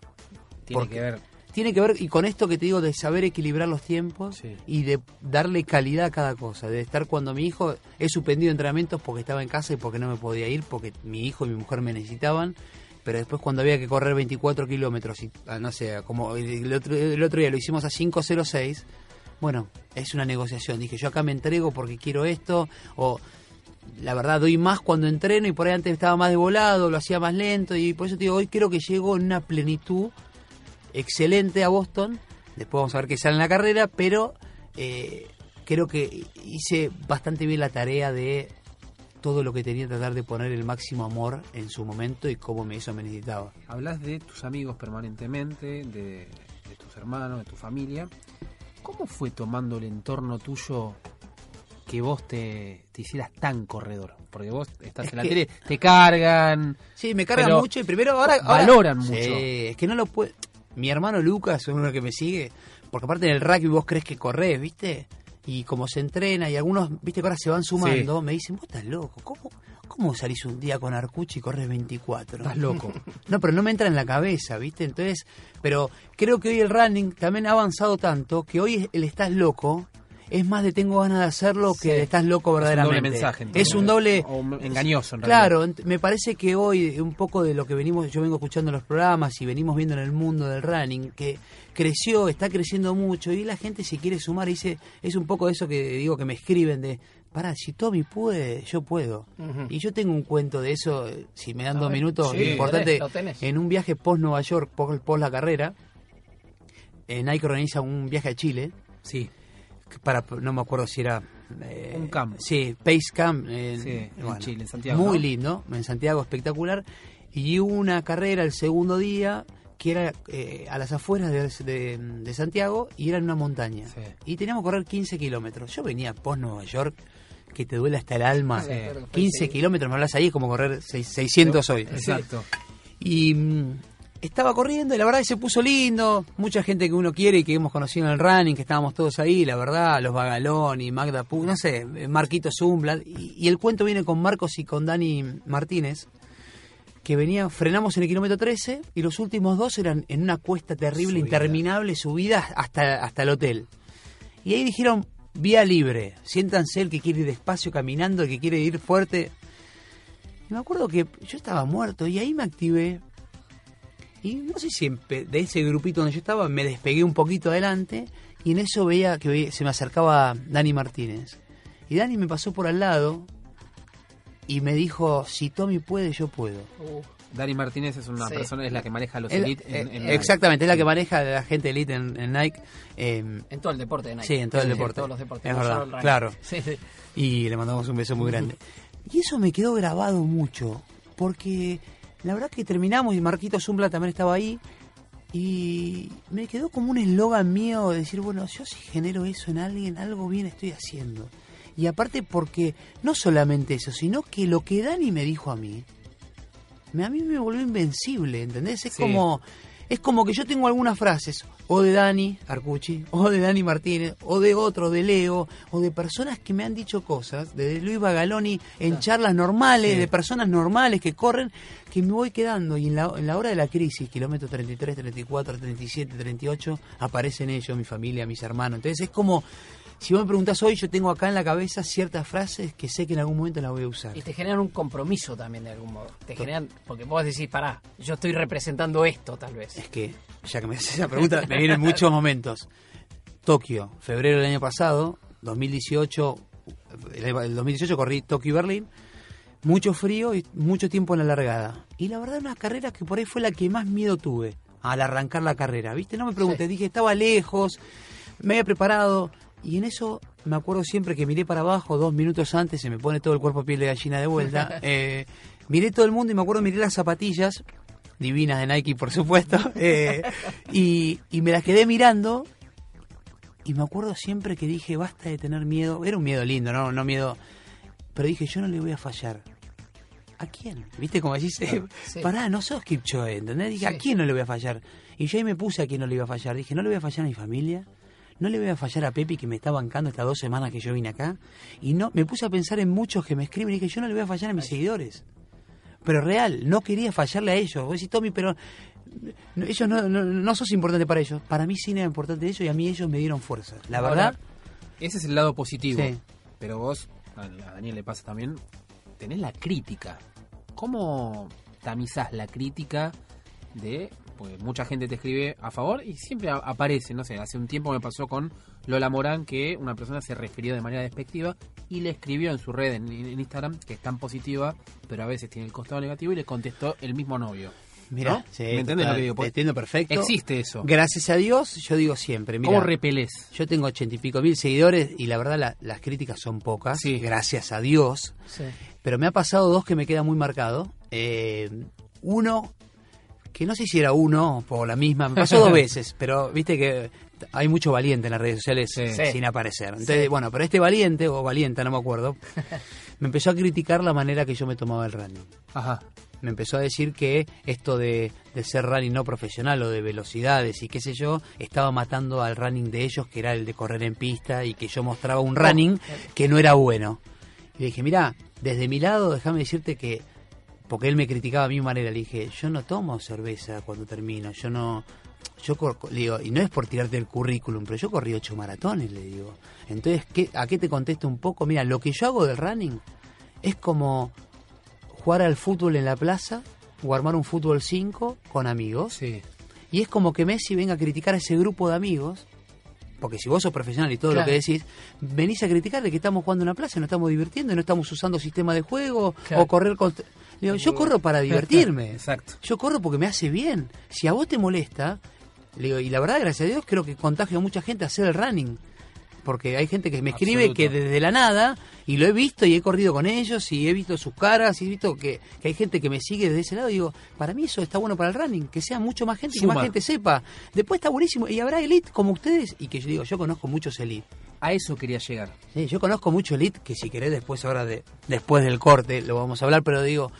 Tiene Porque- que ver. Tiene que ver, y con esto que te digo, de saber equilibrar los tiempos Sí. y de darle calidad a cada cosa. De estar cuando mi hijo, he suspendido entrenamientos porque estaba en casa y porque no me podía ir, porque mi hijo y mi mujer me necesitaban. Pero después cuando había que correr 24 kilómetros, y ah, no sé, como el otro, el otro día lo hicimos a 5.06, bueno, es una negociación. Dije, yo acá me entrego porque quiero esto, o la verdad doy más cuando entreno y por ahí antes estaba más de volado, lo hacía más lento y por eso te digo, hoy creo que llego en una plenitud excelente a Boston. Después vamos a ver qué sale en la carrera, pero eh, creo que hice bastante bien la tarea de todo lo que tenía, tratar de poner el máximo amor en su momento y cómo me, eso me necesitaba. Hablas de tus amigos permanentemente, de, de tus hermanos, de tu familia. ¿Cómo fue tomando el entorno tuyo que vos te, te hicieras tan corredor? Porque vos estás Es en la que- tele, te cargan. Sí, me cargan mucho y primero ahora, ahora- valoran Sí, mucho. es que no lo puede. Mi hermano Lucas es uno que me sigue, porque aparte en el rugby vos crees que corres, ¿viste? Y como se entrena y algunos, ¿viste que ahora se van sumando? Me dicen, vos estás loco, ¿cómo, cómo salís un día con Arcuchi y corres 24? Estás loco. No, pero no me entra en la cabeza, ¿viste? Entonces, pero creo que hoy el running también ha avanzado tanto que hoy el estás loco es más de tengo ganas de hacerlo que de estás loco Es un verdaderamente. doble mensaje. entonces. Es un doble O engañoso, en realidad. Claro, me parece que hoy un poco de lo que venimos, yo vengo escuchando en los programas y venimos viendo en el mundo del running, que creció, está creciendo mucho y la gente si quiere sumar, dice, es un poco eso que digo que me escriben de, pará, si Tommy puede, yo puedo. Y yo tengo un cuento de eso, si me dan A dos ver, minutos, sí, importante, tenés, lo tenés. en un viaje post Nueva York, post, post la carrera, eh, Nike organiza un viaje a Chile, Sí. Para no me acuerdo si era eh, Un camp. sí Pace Camp en, Sí, en Chile, en Santiago, muy ¿no? lindo en Santiago espectacular y hubo una carrera el segundo día que era eh, a las afueras de, de- de Santiago y era en una montaña Sí. y teníamos que correr 15 kilómetros yo venía post Nueva York que te duele hasta el alma Sí. 15 kilómetros me hablas ahí es como correr seis- 600 hoy Exacto. y mm, estaba corriendo y la verdad que se puso lindo. Mucha gente que uno quiere y que hemos conocido en el running, que estábamos todos ahí, la verdad, los Bagalón y Magda Pu, no sé, eh, Marquito Zumblat. Y, y el cuento viene con Marcos y con Dani Martínez, que venía, frenamos en el kilómetro 13 y los últimos dos eran en una cuesta terrible, Subida. interminable, subida hasta, hasta el hotel. Y ahí dijeron, vía libre, siéntanse el que quiere ir despacio caminando, el que quiere ir fuerte. Y me acuerdo que yo estaba muerto y ahí me activé. Y no sé si de ese grupito donde yo estaba me despegué un poquito adelante y en eso veía que se me acercaba Dani Martínez. Y Dani me pasó por al lado y me dijo, si Tommy puede, yo puedo. Uh, Dani Martínez es una Sí. persona, es la que maneja los Él- Elite en, eh, en- exactamente, es la que maneja la gente elite en, en Nike. eh, en todo el deporte de Nike. Sí, en todo el Sí, deporte. todos los deportes. Es verdad, el claro. Sí, sí. y le mandamos un beso muy grande. Y eso me quedó grabado mucho, porque la verdad que terminamos y Marquito Zumbla también estaba ahí, y me quedó como un eslogan mío de decir, bueno, yo si genero eso en alguien, algo bien estoy haciendo. Y aparte porque no solamente eso, sino que lo que Dani me dijo a mí, me, a mí me volvió invencible, ¿entendés? Es Sí. como es como que yo tengo algunas frases, o de Dani Arcucci, o de Dani Martínez, o de otro, de Leo, o de personas que me han dicho cosas, de Luis Bagaloni en charlas normales, Sí. de personas normales que corren, que me voy quedando. Y en la, en la hora de la crisis, kilómetro 33, 34, 37, 38, aparecen ellos, mi familia, mis hermanos. Entonces es como, si vos me preguntás hoy, yo tengo acá en la cabeza ciertas frases que sé que en algún momento las voy a usar. Y te generan un compromiso también de algún modo. Te generan, porque vos decís, pará, yo estoy representando esto tal vez. Es que, ya que me haces esa pregunta, me vienen muchos momentos. Tokio, febrero del año pasado, 2018, el el 2018 corrí Tokio y Berlín, mucho frío y mucho tiempo en la largada. Y la verdad, una carrera que por ahí fue la que más miedo tuve al arrancar la carrera, ¿viste? No me pregunté, Sí. dije, estaba lejos, me había preparado. Y en eso me acuerdo siempre que miré para abajo dos minutos antes, se me pone todo el cuerpo piel de gallina de vuelta. eh, miré todo el mundo y me acuerdo miré las zapatillas, divinas de Nike por supuesto, eh, y, y me las quedé mirando y me acuerdo siempre que dije, basta de tener miedo, era un miedo lindo, no, no miedo, pero dije, yo no le voy a fallar. ¿a quién? ¿Viste como decís? eh, Sí. Pará, no sos Kipchoge, ¿entendés? Dije, ¿a quién no le voy a fallar? Y yo ahí me puse a quién no le iba a fallar. Dije, no le voy a fallar a mi familia, no le voy a fallar a Pepi que me está bancando estas dos semanas que yo vine acá. Y no, me puse a pensar en muchos que me escriben y dije, yo no le voy a fallar a mis seguidores. Pero real, no quería fallarle a ellos. Vos decís, Tommy, pero ellos no, no, no sos importante para ellos. Para mí sí era importante ellos y a mí ellos me dieron fuerza. La Ahora, verdad, Ese es el lado positivo. Sí. Pero vos, a Daniel le pasa también, tenés la crítica. ¿Cómo tamizás la crítica de... Pues mucha gente te escribe a favor y siempre aparece, no sé, hace un tiempo me pasó con Lola Morán que una persona se refirió de manera despectiva y le escribió en su red, en, en Instagram, que es tan positiva, pero a veces tiene el costado negativo y le contestó el mismo novio. mira, ¿no? sí, ¿Me total, lo que digo? Pues, te entiendo perfecto. Existe eso. Gracias a Dios, yo digo siempre, mira, ¿Cómo repelés? yo tengo ochenta y pico mil seguidores y la verdad la- las críticas son pocas, Sí. gracias a Dios. Sí. Pero me ha pasado dos que me quedan muy marcados. Eh, uno, que no sé si era uno o la misma, me pasó dos veces, pero viste que hay mucho valiente en las redes sociales Sí. Sin aparecer. Entonces, bueno, pero este valiente, o valienta, no me acuerdo, me empezó a criticar la manera que yo me tomaba el running. Ajá. Me empezó a decir que esto de, de ser running no profesional o de velocidades y qué sé yo, estaba matando al running de ellos, que era el de correr en pista, y que yo mostraba un running que no era bueno. Y le dije, mira, desde mi lado, déjame decirte que, porque él me criticaba a mi manera, le dije, yo no tomo cerveza cuando termino, yo no, yo cor- le digo, y no es por tirarte el currículum, pero yo corrí ocho maratones, le digo. Entonces, ¿qué, ¿a qué te contesto un poco? Mira, lo que yo hago del running es como jugar al fútbol en la plaza o armar un fútbol 5 con amigos. Sí. Y es como que Messi venga a criticar a ese grupo de amigos. Porque si vos sos profesional y todo Claro. lo que decís, venís a criticar de que estamos jugando en una plaza, no estamos divirtiendo, y no estamos usando sistema de juego Claro. o correr con... Digo, yo corro para divertirme. Exacto. Yo corro porque me hace bien. Si a vos te molesta, le digo, y la verdad, gracias a Dios, creo que contagio a mucha gente a hacer el running. Porque hay gente que me escribe Absoluto. que desde la nada, y lo he visto y he corrido con ellos, y he visto sus caras, y he visto que, que hay gente que me sigue desde ese lado, y digo, para mí eso está bueno para el running, que sea mucho más gente y que más gente sepa. Después está buenísimo, y habrá elite como ustedes, y que yo digo, yo conozco muchos elite. A eso quería llegar. Sí, yo conozco mucho Elite, que si querés después ahora de después del corte lo vamos a hablar, pero digo,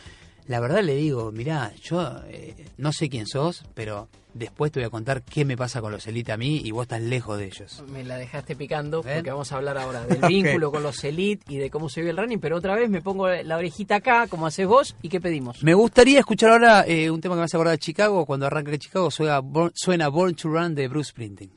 la verdad le digo, mirá, yo eh, no sé quién sos, pero después te voy a contar qué me pasa con los Elite a mí y vos estás lejos de ellos. Me la dejaste picando ¿Ven? porque vamos a hablar ahora del vínculo con los elite y de cómo se vive el running, pero otra vez me pongo la orejita acá, como haces vos, y qué pedimos. Me gustaría escuchar ahora eh, un tema que me hace acordar de Chicago, cuando arranca de Chicago suena, Born- suena Born to Run de Bruce Springsteen.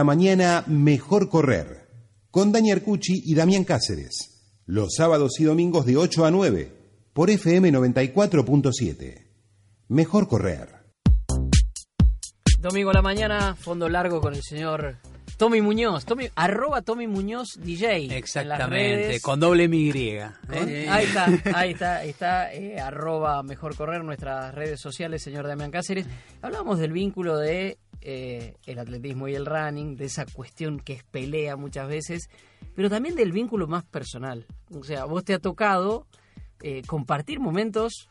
La mañana mejor correr. Con Dani Arcucci y Damián Cáceres. Los sábados y domingos de 8 a 9 por FM 94.7. Mejor correr. Domingo a la mañana, fondo largo con el señor Tommy Muñoz. Tommy, arroba Tommy Muñoz DJ. Exactamente, con doble M Y. ¿eh? Ahí está, ahí está, ahí está, eh, arroba mejor correr nuestras redes sociales, señor Damián Cáceres. Hablamos del vínculo de eh, el atletismo y el running, de esa cuestión que es pelea muchas veces, pero también del vínculo más personal. O sea, vos te ha tocado eh, compartir momentos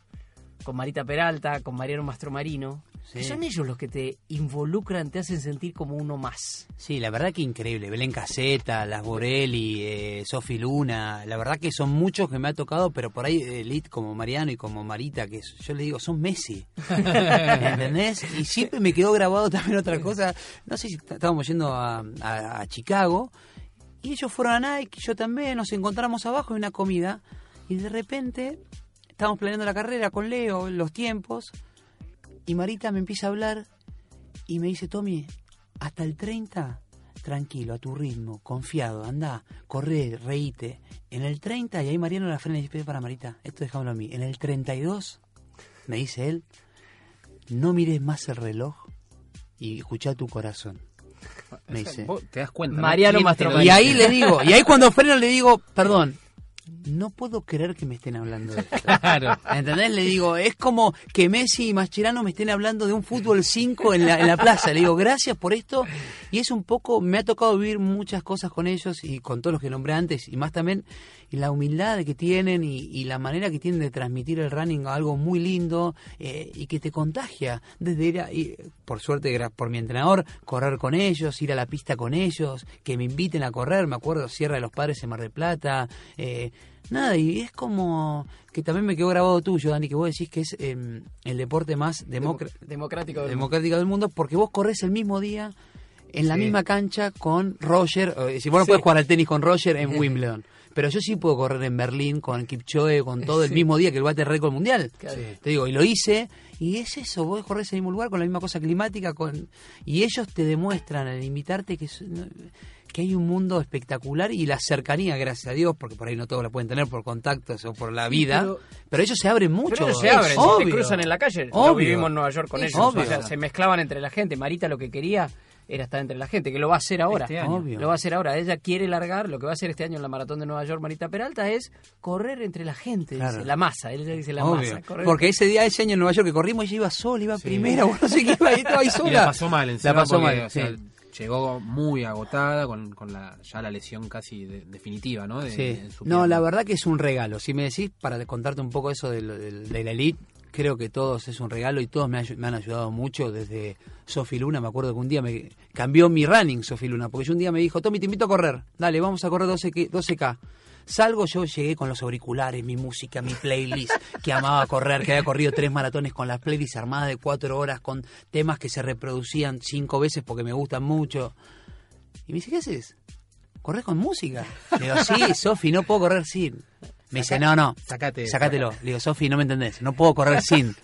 con Marita Peralta, con Mariano Mastromarino, Sí. son ellos los que te involucran, te hacen sentir como uno más. Sí, la verdad que increíble. Belén Caseta, Las Borelli, eh, Sofi Luna. La verdad que son muchos que me ha tocado, pero por ahí elite como Mariano y como Marita, que yo le digo, son Messi. ¿Entendés? Y siempre me quedó grabado también otra cosa. No sé si estábamos yendo a, a- a Chicago y ellos fueron a Nike, yo también, nos encontramos abajo en una comida y de repente estábamos planeando la carrera con Leo, los tiempos, y Marita me empieza a hablar y me dice, Tommy, hasta el 30, tranquilo, a tu ritmo, confiado, anda, corre, reíte. En el 30, y ahí Mariano la frena y dice, para Marita, esto dejámoslo a mí. En el 32, me dice él, no mires más el reloj y escucha tu corazón. Me dice. Vos te das cuenta. ¿no? Mariano ¿Quién te lo Mastromarino. Y ahí le digo, y ahí cuando freno le digo, perdón, no puedo creer que me estén hablando de esto. Claro. ¿Entendés? Le digo, es como que Messi y Mascherano me estén hablando de un fútbol 5 en la, en la plaza. Le digo, gracias por esto. Y es un poco, me ha tocado vivir muchas cosas con ellos y con todos los que nombré antes. Y más también y la humildad que tienen y, y la manera que tienen de transmitir el running a algo muy lindo eh, y que te contagia. Desde ir a, y, por suerte, por mi entrenador, correr con ellos, ir a la pista con ellos, que me inviten a correr. Me acuerdo, Sierra de los Padres en Mar del Plata. eh, Nada, y es como que también me quedó grabado tuyo, Dani, que vos decís que es eh, el deporte más democr- Democrático del democrático del mundo, porque vos corres el mismo día en la Sí. misma cancha con Roger. Si vos no Sí. puedes jugar al tenis con Roger en Wimbledon. Pero yo sí puedo correr en Berlín con Kipchoge, con todo el mismo día que el bate récord mundial. Claro. Te digo, y lo hice, y es eso, vos corres en el mismo lugar con la misma cosa climática, con y ellos te demuestran al invitarte que, es- que hay un mundo espectacular y la cercanía, gracias a Dios, porque por ahí no todos la pueden tener por contactos o por la vida, pero, pero- ellos se abren mucho. Pero ellos se abren, Obvio. se cruzan en la calle. Obvio. vivimos en Nueva York con ellos. O sea, se mezclaban entre la gente. Marita lo que quería era estar entre la gente, que lo va a hacer ahora. Este año. Obvio. Lo va a hacer ahora. Ella quiere largar, lo que va a hacer este año en la maratón de Nueva York, Marita Peralta, es correr entre la gente, Claro. dice, la masa. Ella dice la Obvio. masa. correr Porque ese día, ese año en Nueva York que corrimos, ella iba sola, iba Sí. primera, no sé qué iba, ahí estaba ahí sola. Y la pasó mal encima La pasó porque, mal, o sea, sí. llegó muy agotada con, con la, ya la lesión casi de- definitiva, ¿no? De- Sí. en su No, la verdad que es un regalo. Si me decís, para contarte un poco eso de, lo- del- de la elite, creo que todos es un regalo y todos me, han ayudado mucho. Desde Sofi Luna, me acuerdo que un día me cambió mi running, Sofi Luna, porque yo un día me dijo, Tommy, te invito a correr. Dale, vamos a correr 12, K- 12K. Salgo, yo llegué con los auriculares, mi música, mi playlist, que amaba correr, que había corrido tres maratones con las playlists armadas de cuatro horas, con temas que se reproducían cinco veces porque me gustan mucho. Y me dice, ¿qué haces? ¿Corres con música? Le digo, sí, Sofi, no puedo correr sin. Me dice, no, no, Sacate. sacátelo. Le digo, Sofi, no me entendés, no puedo correr sin.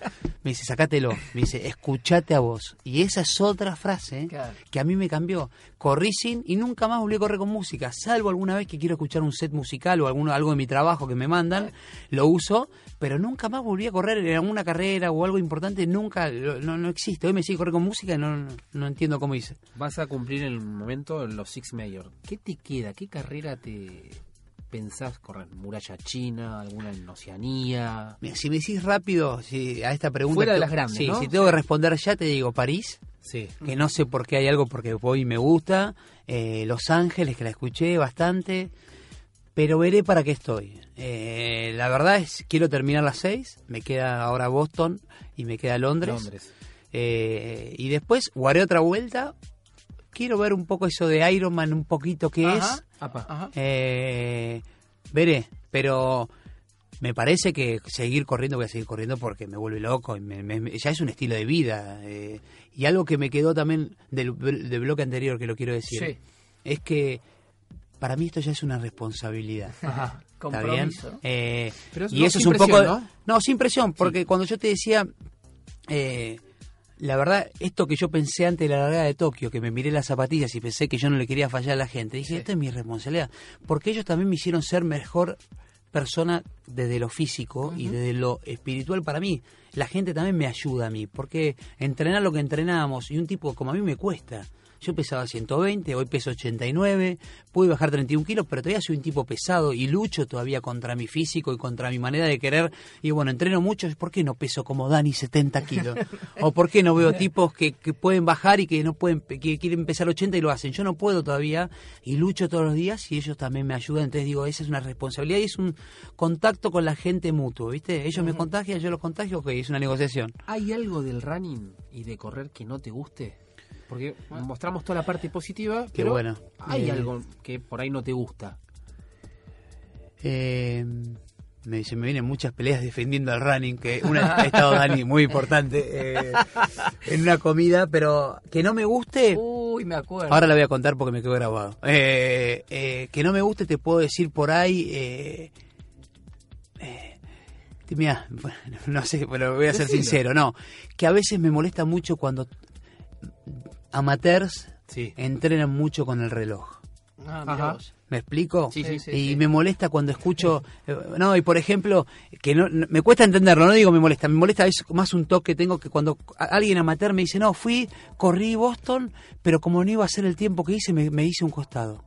Me dice, sacátelo. Me dice, escuchate a vos. Y esa es otra frase Claro. que a mí me cambió. Corrí sin y nunca más volví a correr con música, salvo alguna vez que quiero escuchar un set musical o alguno, algo de mi trabajo que me mandan, lo uso, pero nunca más volví a correr en alguna carrera o algo importante, nunca, no, no existe. Hoy me sigue correr con música y no, no, no entiendo cómo hice. Vas a cumplir en el momento los Six Major. ¿Qué te queda? ¿Qué carrera te pensás correr? ¿Muralla China? ¿Alguna en Oceanía? Mira, si me decís rápido si, a esta pregunta... Fuera de te- las grandes, sí, ¿no? si tengo que responder ya, te digo París, Sí. que no sé por qué hay algo porque voy y me gusta. eh, Los Ángeles, que la escuché bastante. Pero veré para qué estoy. Eh, la verdad es, quiero terminar las seis. Me queda ahora Boston y me queda Londres. Londres. Eh, y después, o haré otra vuelta. Quiero ver un poco eso de Ironman, un poquito qué Ajá. es. Ajá. Eh, veré, pero me parece que seguir corriendo, voy a seguir corriendo porque me vuelve loco. y me- ya es un estilo de vida. eh, y algo que me quedó también del, del bloque anterior, que lo quiero decir, Sí. es que para mí esto ya es una responsabilidad. Ajá. ¿Está bien? Eh, Pero y no eso es un poco... No, sin presión, porque cuando yo te decía... eh, la verdad, esto que yo pensé antes de la largada de Tokio, que me miré las zapatillas y pensé que yo no le quería fallar a la gente, dije, esto es mi responsabilidad, porque ellos también me hicieron ser mejor persona desde lo físico y desde lo espiritual para mí. La gente también me ayuda a mí, porque entrenar lo que entrenamos y un tipo como a mí me cuesta. Yo pesaba 120, hoy peso 89, pude bajar 31 kilos, pero todavía soy un tipo pesado y lucho todavía contra mi físico y contra mi manera de querer. Y bueno, entreno mucho, ¿por qué no peso como Dani 70 kilos? ¿O por qué no veo tipos que, que pueden bajar y que no pueden que quieren pesar 80 y lo hacen? Yo no puedo todavía y lucho todos los días y ellos también me ayudan. Entonces digo, esa es una responsabilidad y es un contacto con la gente mutuo, ¿viste? Ellos me contagian, yo los contagio, ok, es una negociación. ¿Hay algo del running y de correr que no te guste? Porque mostramos toda la parte positiva, Qué pero bueno. hay Eh, algo que por ahí no te gusta. Eh, me, se me vienen muchas peleas defendiendo al running, que una ha estado Dani muy importante eh, en una comida, pero que no me guste, Uy, me acuerdo. ahora la voy a contar porque me quedó grabado. Eh, eh, que no me guste, te puedo decir por ahí. Mira, no sé, pero voy a ser sincero, no. Que a veces me molesta mucho cuando amateurs Sí. entrenan mucho con el reloj. Ah, mirá Ajá. vos. ¿Me explico? Sí, sí, sí, y sí. me molesta cuando escucho, eh, no, y por ejemplo, que no, me cuesta entenderlo, no digo me molesta, me molesta es más un toque que tengo que cuando alguien amateur me dice, no, fui, corrí Boston, pero como no iba a hacer el tiempo que hice, me, me hice un costado.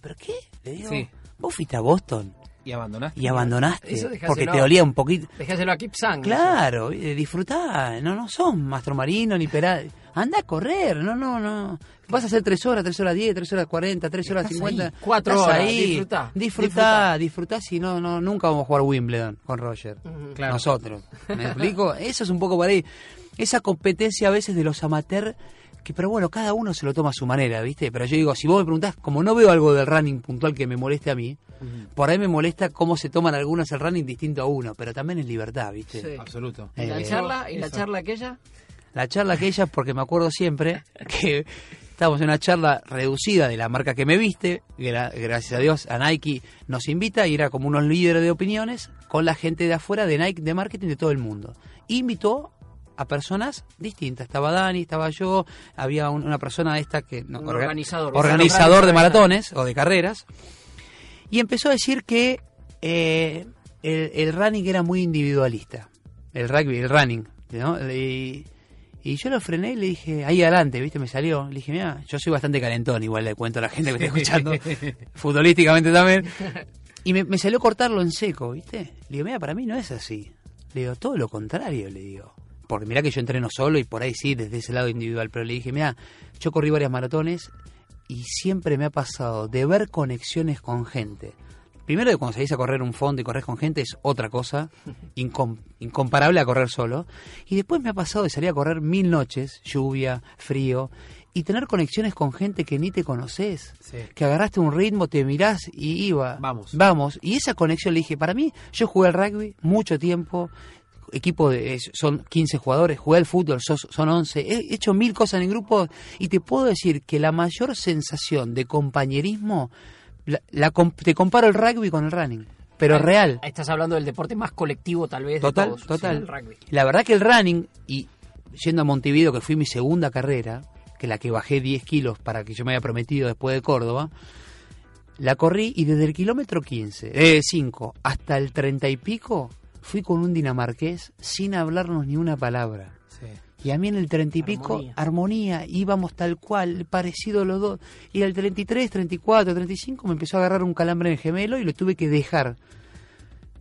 ¿pero qué? Le digo, Sí. vos fuiste a Boston ¿Y abandonaste? y abandonaste Eso porque te dolía un poquito. Dejáselo a Kip Sang. Claro, eh, disfrutá, no, no son mastromarino ni peral. Anda a correr, no, no, no. Vas a hacer tres horas, tres horas diez, tres horas cuarenta, tres horas Estás cincuenta. ahí, cuatro Estás horas, ahí. disfrutá, Disfrutá, disfrutá, si no, no, nunca vamos a jugar Wimbledon con Roger. Claro. Nosotros. ¿Me explico? Eso es un poco para ahí. Esa competencia a veces de los amateurs, que pero bueno, cada uno se lo toma a su manera, ¿viste? Pero yo digo, si vos me preguntás, como no veo algo del running puntual que me moleste a mí, por ahí me molesta cómo se toman algunos el running distinto a uno, pero también es libertad, ¿viste? Sí. Absoluto. ¿Y la Eh, charla? ¿Y la charla aquella? La charla aquella, porque me acuerdo siempre que estábamos en una charla reducida de la marca que me viste, gra- gracias a Dios a Nike nos invita y era como unos líderes de opiniones con la gente de afuera de Nike, de marketing de todo el mundo. Invitó a personas distintas, estaba Dani, estaba yo, había un- una persona esta que... no, Un orga- organizador. organizador de maratones o de carreras, y empezó a decir que eh, el, el running era muy individualista, el rugby, el running, ¿no? Y, y yo lo frené y le dije, ahí adelante, ¿viste? Me salió. Le dije, mira, yo soy bastante calentón, igual le cuento a la gente que está escuchando, futbolísticamente también. Y me, me salió cortarlo en seco, ¿viste? Le digo, mira, para mí no es así. Le digo, todo lo contrario, le digo. Porque mira que yo entreno solo y por ahí sí, desde ese lado individual. Pero le dije, mira, yo corrí varias maratones y siempre me ha pasado de ver conexiones con gente. Primero de cuando salís a correr un fondo y corres con gente es otra cosa, incom- incomparable a correr solo. Y después me ha pasado de salir a correr mil noches, lluvia, frío, y tener conexiones con gente que ni te conoces. Sí. Que agarraste un ritmo, te mirás y iba. Vamos. Vamos. Y esa conexión le dije, para mí, yo jugué al rugby mucho tiempo, equipo de son 15 jugadores, jugué al fútbol, sos- son 11, he hecho mil cosas en el grupo y te puedo decir que la mayor sensación de compañerismo, la, la com- te comparo el rugby con el running, pero real. Estás hablando del deporte más colectivo, tal vez. de Total, todos, total. el rugby. La verdad que el running, y yendo a Montevideo, que fui mi segunda carrera, que la que bajé 10 kilos para que yo me había prometido después de Córdoba, la corrí y desde el kilómetro 15, eh, 5 hasta el 30 y pico, fui con un dinamarqués sin hablarnos ni una palabra. Sí. Y a mí en el 30 y pico, Armonía. armonía, íbamos tal cual, parecido los dos. Y al 33, 34, 35 me empezó a agarrar un calambre en el gemelo y lo tuve que dejar.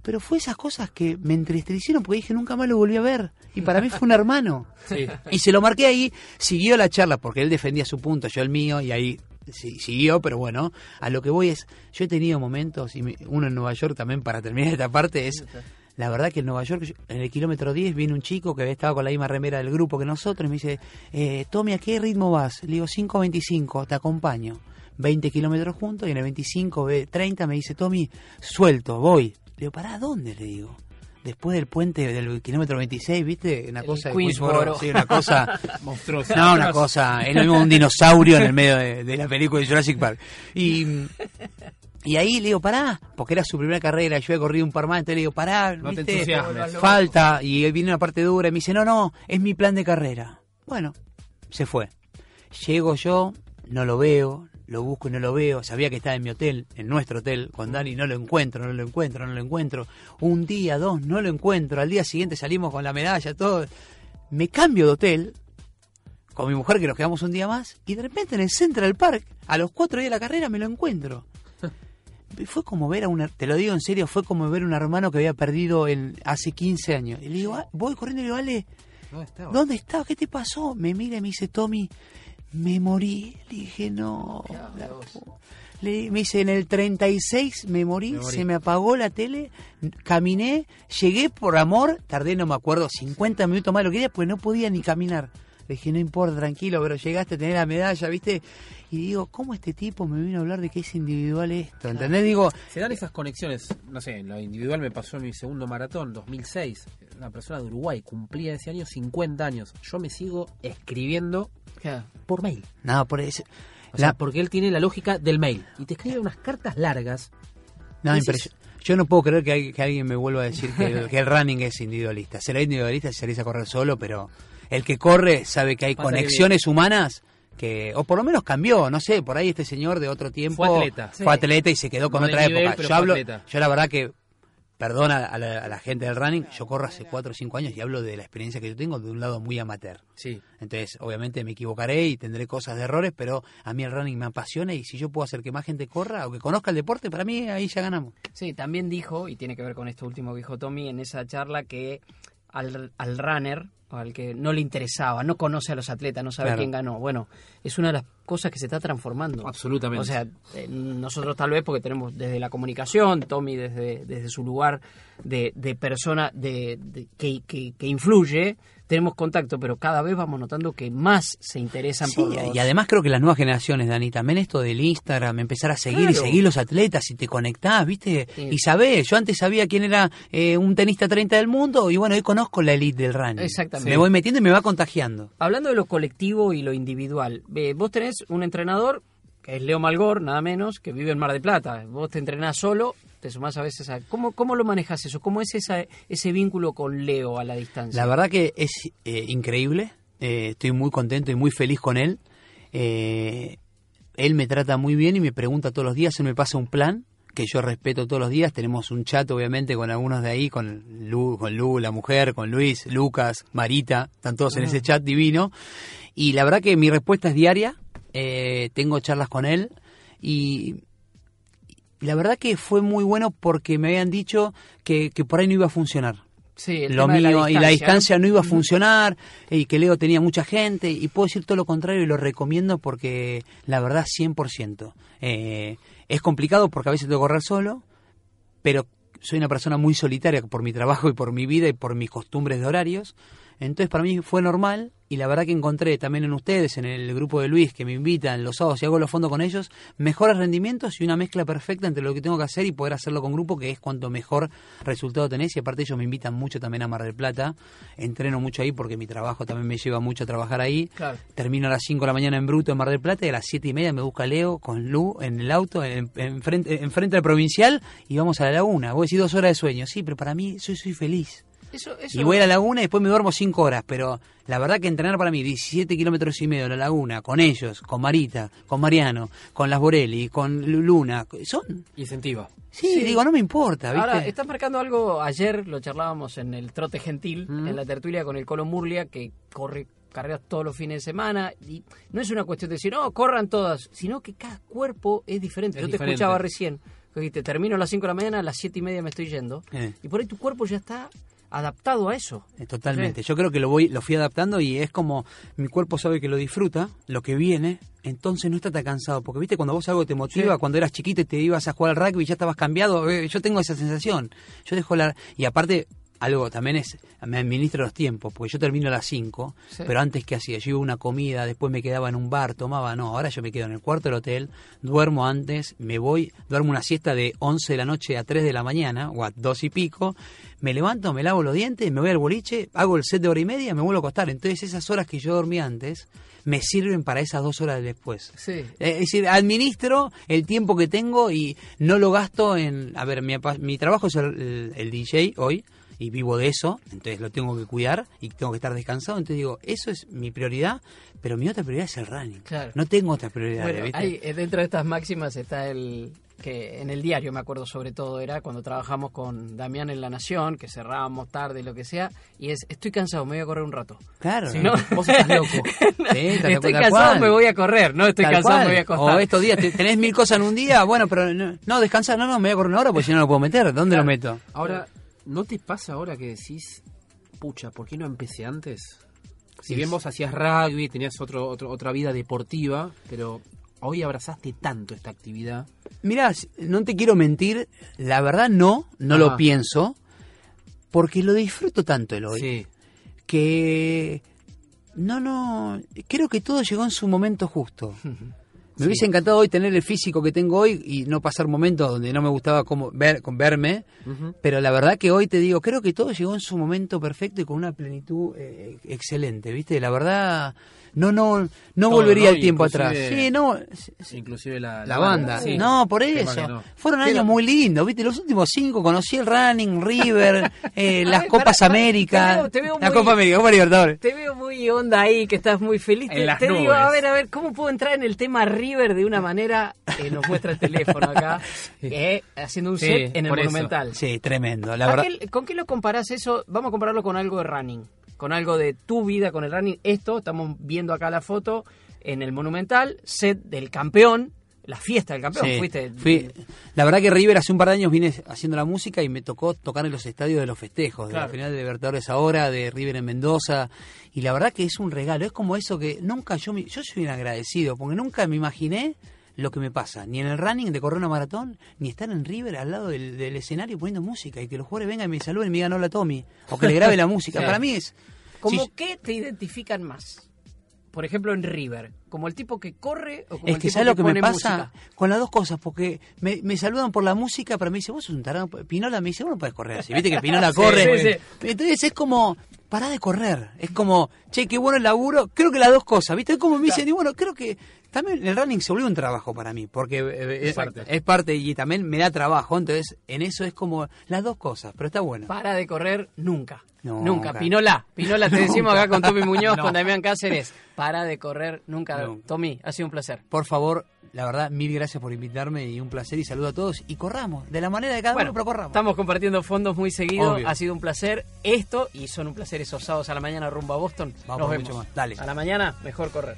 Pero fue esas cosas que me entristecieron porque dije nunca más lo volví a ver. Y para mí fue un hermano. Sí. Y se lo marqué ahí, siguió la charla porque él defendía su punto, yo el mío, y ahí sí, siguió, pero bueno, a lo que voy es, yo he tenido momentos, y uno en Nueva York también para terminar esta parte es, la verdad que en Nueva York, yo- en el kilómetro 10, viene un chico que había estado con la misma remera del grupo que nosotros, y me dice, eh, Tommy, ¿a qué ritmo vas? Le digo, 5.25, te acompaño. 20 kilómetros juntos, y en el 25, ve- 30 me dice, Tommy, suelto, voy. Le digo, ¿para dónde? Le digo. Después del puente del kilómetro 26, ¿viste? Una El cosa de Queensboro. Sí, una cosa Monstruoso. no, una cosa, es lo mismo un dinosaurio en el medio de, de la película de Jurassic Park. Y, Y ahí le digo, pará, porque era su primera carrera, yo he corrido un par más, entonces le digo, pará, No te ¿viste? entusiasmes. falta, y viene una parte dura, y me dice, no, no, es mi plan de carrera. Bueno, se fue. Llego yo, no lo veo, lo busco y no lo veo, sabía que estaba en mi hotel, en nuestro hotel, con Dani, no lo encuentro, no lo encuentro, no lo encuentro. Un día, dos, no lo encuentro, al día siguiente salimos con la medalla, todo. Me cambio de hotel, con mi mujer que nos quedamos un día más, y de repente en el Central Park, a los cuatro días de la carrera, me lo encuentro. Fue como ver a un, te lo digo en serio, fue como ver a un hermano que había perdido en, hace 15 años. Y le digo, ah, voy corriendo y le digo, Ale, ¿Dónde estaba? ¿dónde estaba? ¿Qué te pasó? Me mira y me dice, Tommy, me morí. Le dije, no. la pu-". Le- me dice, en el 36 me morí, Me morí. se me apagó la tele, caminé, llegué por amor, tardé, no me acuerdo, 50 minutos más de lo que quería, porque no podía ni caminar. Le dije, no importa, tranquilo, pero llegaste a tener la medalla, ¿viste? Y digo, ¿cómo este tipo me vino a hablar de que es individual esto? ¿Entendés? Digo, Se dan esas conexiones, no sé, en lo individual me pasó en mi segundo maratón, 2006. Una persona de Uruguay cumplía ese año 50 años. Yo me sigo escribiendo por mail. nada, por eso. O sea, La- porque él tiene la lógica del mail. Y te escribe unas cartas largas. No, Dices- impresio- Yo no puedo creer que, hay- que alguien me vuelva a decir que que el running es individualista. Será individualista si salís a correr solo, pero el que corre sabe que hay Pasa que conexiones humanas que, o por lo menos cambió, no sé, por ahí este señor de otro tiempo Fue atleta. fue Sí. atleta y se quedó con No otra nivel, época. Yo hablo, atleta. yo la verdad que, perdona a la, a la gente del running, yo corro hace 4 o 5 años y hablo de la experiencia que yo tengo de un lado muy amateur. Sí. Entonces, obviamente me equivocaré y tendré cosas de errores, pero a mí el running me apasiona y si yo puedo hacer que más gente corra o que conozca el deporte, para mí ahí ya ganamos. Sí, también dijo, y tiene que ver con esto último que dijo Tommy en esa charla, que al, al runner, al que no le interesaba, no conoce a los atletas, no sabe Claro. quién ganó. Bueno, es una de las cosas que se está transformando. Absolutamente. O sea, eh, nosotros tal vez porque tenemos desde la comunicación, Tommy desde, desde su lugar de, de persona de, de- que, que, que influye, tenemos contacto, pero cada vez vamos notando que más se interesan Sí, por los... y además creo que las nuevas generaciones, Dani, también esto del Instagram, empezar a seguir y seguir los atletas y te conectás, ¿viste? Sí. Y sabés, yo antes sabía quién era eh, un tenista 30 del mundo y bueno, hoy conozco la elite del running. Exactamente. Me voy metiendo y me va contagiando. Hablando de lo colectivo y lo individual, eh, vos tenés un entrenador, que es Leo Malgor, nada menos, que vive en Mar de Plata. Vos te entrenás solo, te sumás a veces a... ¿Cómo, cómo lo manejas eso? ¿Cómo es esa, ese vínculo con Leo a la distancia? La verdad que es eh, increíble, eh, estoy muy contento y muy feliz con él. Eh, él me trata muy bien y me pregunta todos los días, él me pasa un plan que yo respeto todos los días. Tenemos un chat, obviamente, con algunos de ahí, con Lu, con Lu, la mujer, con Luis, Lucas, Marita, están todos en ese chat divino. Y la verdad que mi respuesta es diaria. eh, tengo charlas con él y, y la verdad que fue muy bueno porque me habían dicho que, que por ahí no iba a funcionar Sí, el lo tema mío y la distancia no iba a funcionar y que Leo tenía mucha gente y puedo decir todo lo contrario y lo recomiendo porque la verdad 100%. Eh, es complicado porque a veces tengo que correr solo, pero soy una persona muy solitaria por mi trabajo y por mi vida y por mis costumbres de horarios. Entonces para mí fue normal y la verdad que encontré también en ustedes, en el grupo de Luis que me invitan los sábados y hago los fondos con ellos, mejores rendimientos y una mezcla perfecta entre lo que tengo que hacer y poder hacerlo con grupo, que es cuanto mejor resultado tenés. Y aparte ellos me invitan mucho también a Mar del Plata, entreno mucho ahí porque mi trabajo también me lleva mucho a trabajar ahí. Claro. Termino a las 5 de la mañana en Bruto en Mar del Plata y a las 7 y media me busca Leo con Lu en el auto, en, en frente, en frente al provincial y vamos a la laguna. Vos decís dos horas de sueño, sí, pero para mí soy, soy feliz. Eso, eso... Y voy a la laguna y después me duermo 5 horas, pero la verdad que entrenar para mí 17 kilómetros y medio en la laguna, con ellos, con Marita, con Mariano, con las Borelli, con Lu- Luna, son... Incentiva. Sí, Sí. digo, no me importa, ¿viste? Ahora, estás marcando algo, ayer lo charlábamos en el Trote Gentil, en la tertulia con el Colo Murlia, que corre carreras todos los fines de semana, y no es una cuestión de decir, no, corran todas, sino que cada cuerpo es diferente. Es Yo te diferente. escuchaba recién, que dijiste, termino a las 5 de la mañana, a las 7 y media me estoy yendo, Eh. y por ahí tu cuerpo ya está adaptado a eso. Eh, Totalmente. Yo creo que lo voy, lo fui adaptando y es como mi cuerpo sabe que lo disfruta, lo que viene, entonces no está tan cansado. Porque viste cuando vos algo te motiva, Sí. cuando eras chiquito y te ibas a jugar al rugby y ya estabas cambiado, eh, yo tengo esa sensación. Yo dejo la y aparte algo también es, me administro los tiempos, porque yo termino a las 5, Sí. pero antes que hacía, yo iba a una comida, después me quedaba en un bar, tomaba, no, ahora yo me quedo en el cuarto del hotel, duermo antes, me voy, duermo una siesta de 11 de la noche a 3 de la mañana, o a 2 y pico, me levanto, me lavo los dientes, me voy al boliche, hago el set de hora y media, me vuelvo a acostar. Entonces esas horas que yo dormí antes, me sirven para esas dos horas de después. Sí. Es decir, administro el tiempo que tengo y no lo gasto en... A ver, mi, mi trabajo es el, el- el DJ hoy y vivo de eso, entonces lo tengo que cuidar y tengo que estar descansado. Entonces digo, eso es mi prioridad, pero mi otra prioridad es el running. Claro. No tengo otra prioridad. Bueno, ¿viste? hay, eh, dentro de estas máximas está el que en el diario me acuerdo sobre todo era cuando trabajamos con Damián en La Nación, que cerrábamos tarde, lo que sea, y es estoy cansado, me voy a correr un rato. Claro. ¿No? Vos estás loco. Sí, estoy cansado, cual. me voy a correr, no estoy Tal cansado, cual. me voy a acostar. O estos días te- tenés mil cosas en un día, bueno, pero no, no descansa, no, no, me voy a correr una hora porque si no no lo puedo meter. ¿Dónde lo meto? Ahora, ¿no te pasa ahora que decís, pucha, ¿por qué no empecé antes? Si bien vos hacías rugby, tenías otro, otro- otra vida deportiva, pero hoy abrazaste tanto esta actividad. Mirá, no te quiero mentir, la verdad no, no Ajá. lo pienso, porque lo disfruto tanto el hoy, Sí. que no, no, creo que todo llegó en su momento justo. Me hubiese encantado hoy tener el físico que tengo hoy y no pasar momentos donde no me gustaba cómo ver, con verme, pero la verdad que hoy te digo, creo que todo llegó en su momento perfecto y con una plenitud eh, excelente, ¿viste? La verdad, no, no, no Todo, volvería ¿no? el tiempo atrás. Sí, no, Inclusive la, la banda. Sí. No, por eso. que no. Fueron años muy lindos, ¿viste? Los últimos cinco conocí el Running, River, eh, las ver, Copas pará, América. te veo- te veo la muy- Copa América, Copa Libertadores. Te veo muy onda ahí, que estás muy feliz. En Te, las te digo, a ver, a ver, ¿cómo puedo entrar en el tema River de una manera? Eh, nos muestra el teléfono acá, eh, haciendo un Sí, set en el eso. Monumental. Sí, tremendo, la ¿A verdad. qué- ¿Con qué lo comparás eso? Vamos a compararlo con algo de running, con algo de tu vida con el running. Esto, estamos viendo acá la foto en el Monumental, set del campeón, la fiesta del campeón. Sí, Fuiste. fui- la verdad que River hace un par de años vine haciendo la música y me tocó tocar en los estadios de los festejos, de la final de Libertadores ahora, de River en Mendoza, y la verdad que es un regalo, es como eso que nunca yo, me- yo soy un agradecido, porque nunca me imaginé lo que me pasa, ni en el running de correr una maratón, ni estar en River al lado del, del escenario poniendo música, y que los jugadores vengan y me saluden y me digan hola Tommy, o que le grabe la música, Sí. para mí es... ¿Cómo si- qué te identifican más? Por ejemplo, en River, como el tipo que corre o como Es el que tipo ¿sabes lo que me pasa? música? Con las dos cosas, porque me, me saludan por la música, pero me dice, vos sos un tarado. Pinola me dice, vos no puedes correr así. Viste que Pinola corre. sí, Entonces es como, pará de correr. Es como, che, qué bueno el laburo. Creo que las dos cosas, ¿viste? Es como me dicen, y bueno, creo que también el running se volvió un trabajo para mí, porque eh, es, parte. es parte y también me da trabajo. Entonces, en eso es como las dos cosas, pero está bueno. Para de correr nunca. No, nunca. Pinola. Pinola, te decimos acá con Tommy Muñoz, No. con Damián Cáceres. Para de correr nunca. No. Tommy, ha sido un placer. Por favor, la verdad, mil gracias por invitarme y un placer y saludo a todos. Y corramos, de la manera de cada Bueno, uno, pero corramos. estamos compartiendo fondos muy seguido. Obvio. Ha sido un placer esto y son un placer esos sábados a la mañana rumbo a Boston. Vamos Nos por vemos. mucho más. Dale. A la mañana, mejor correr.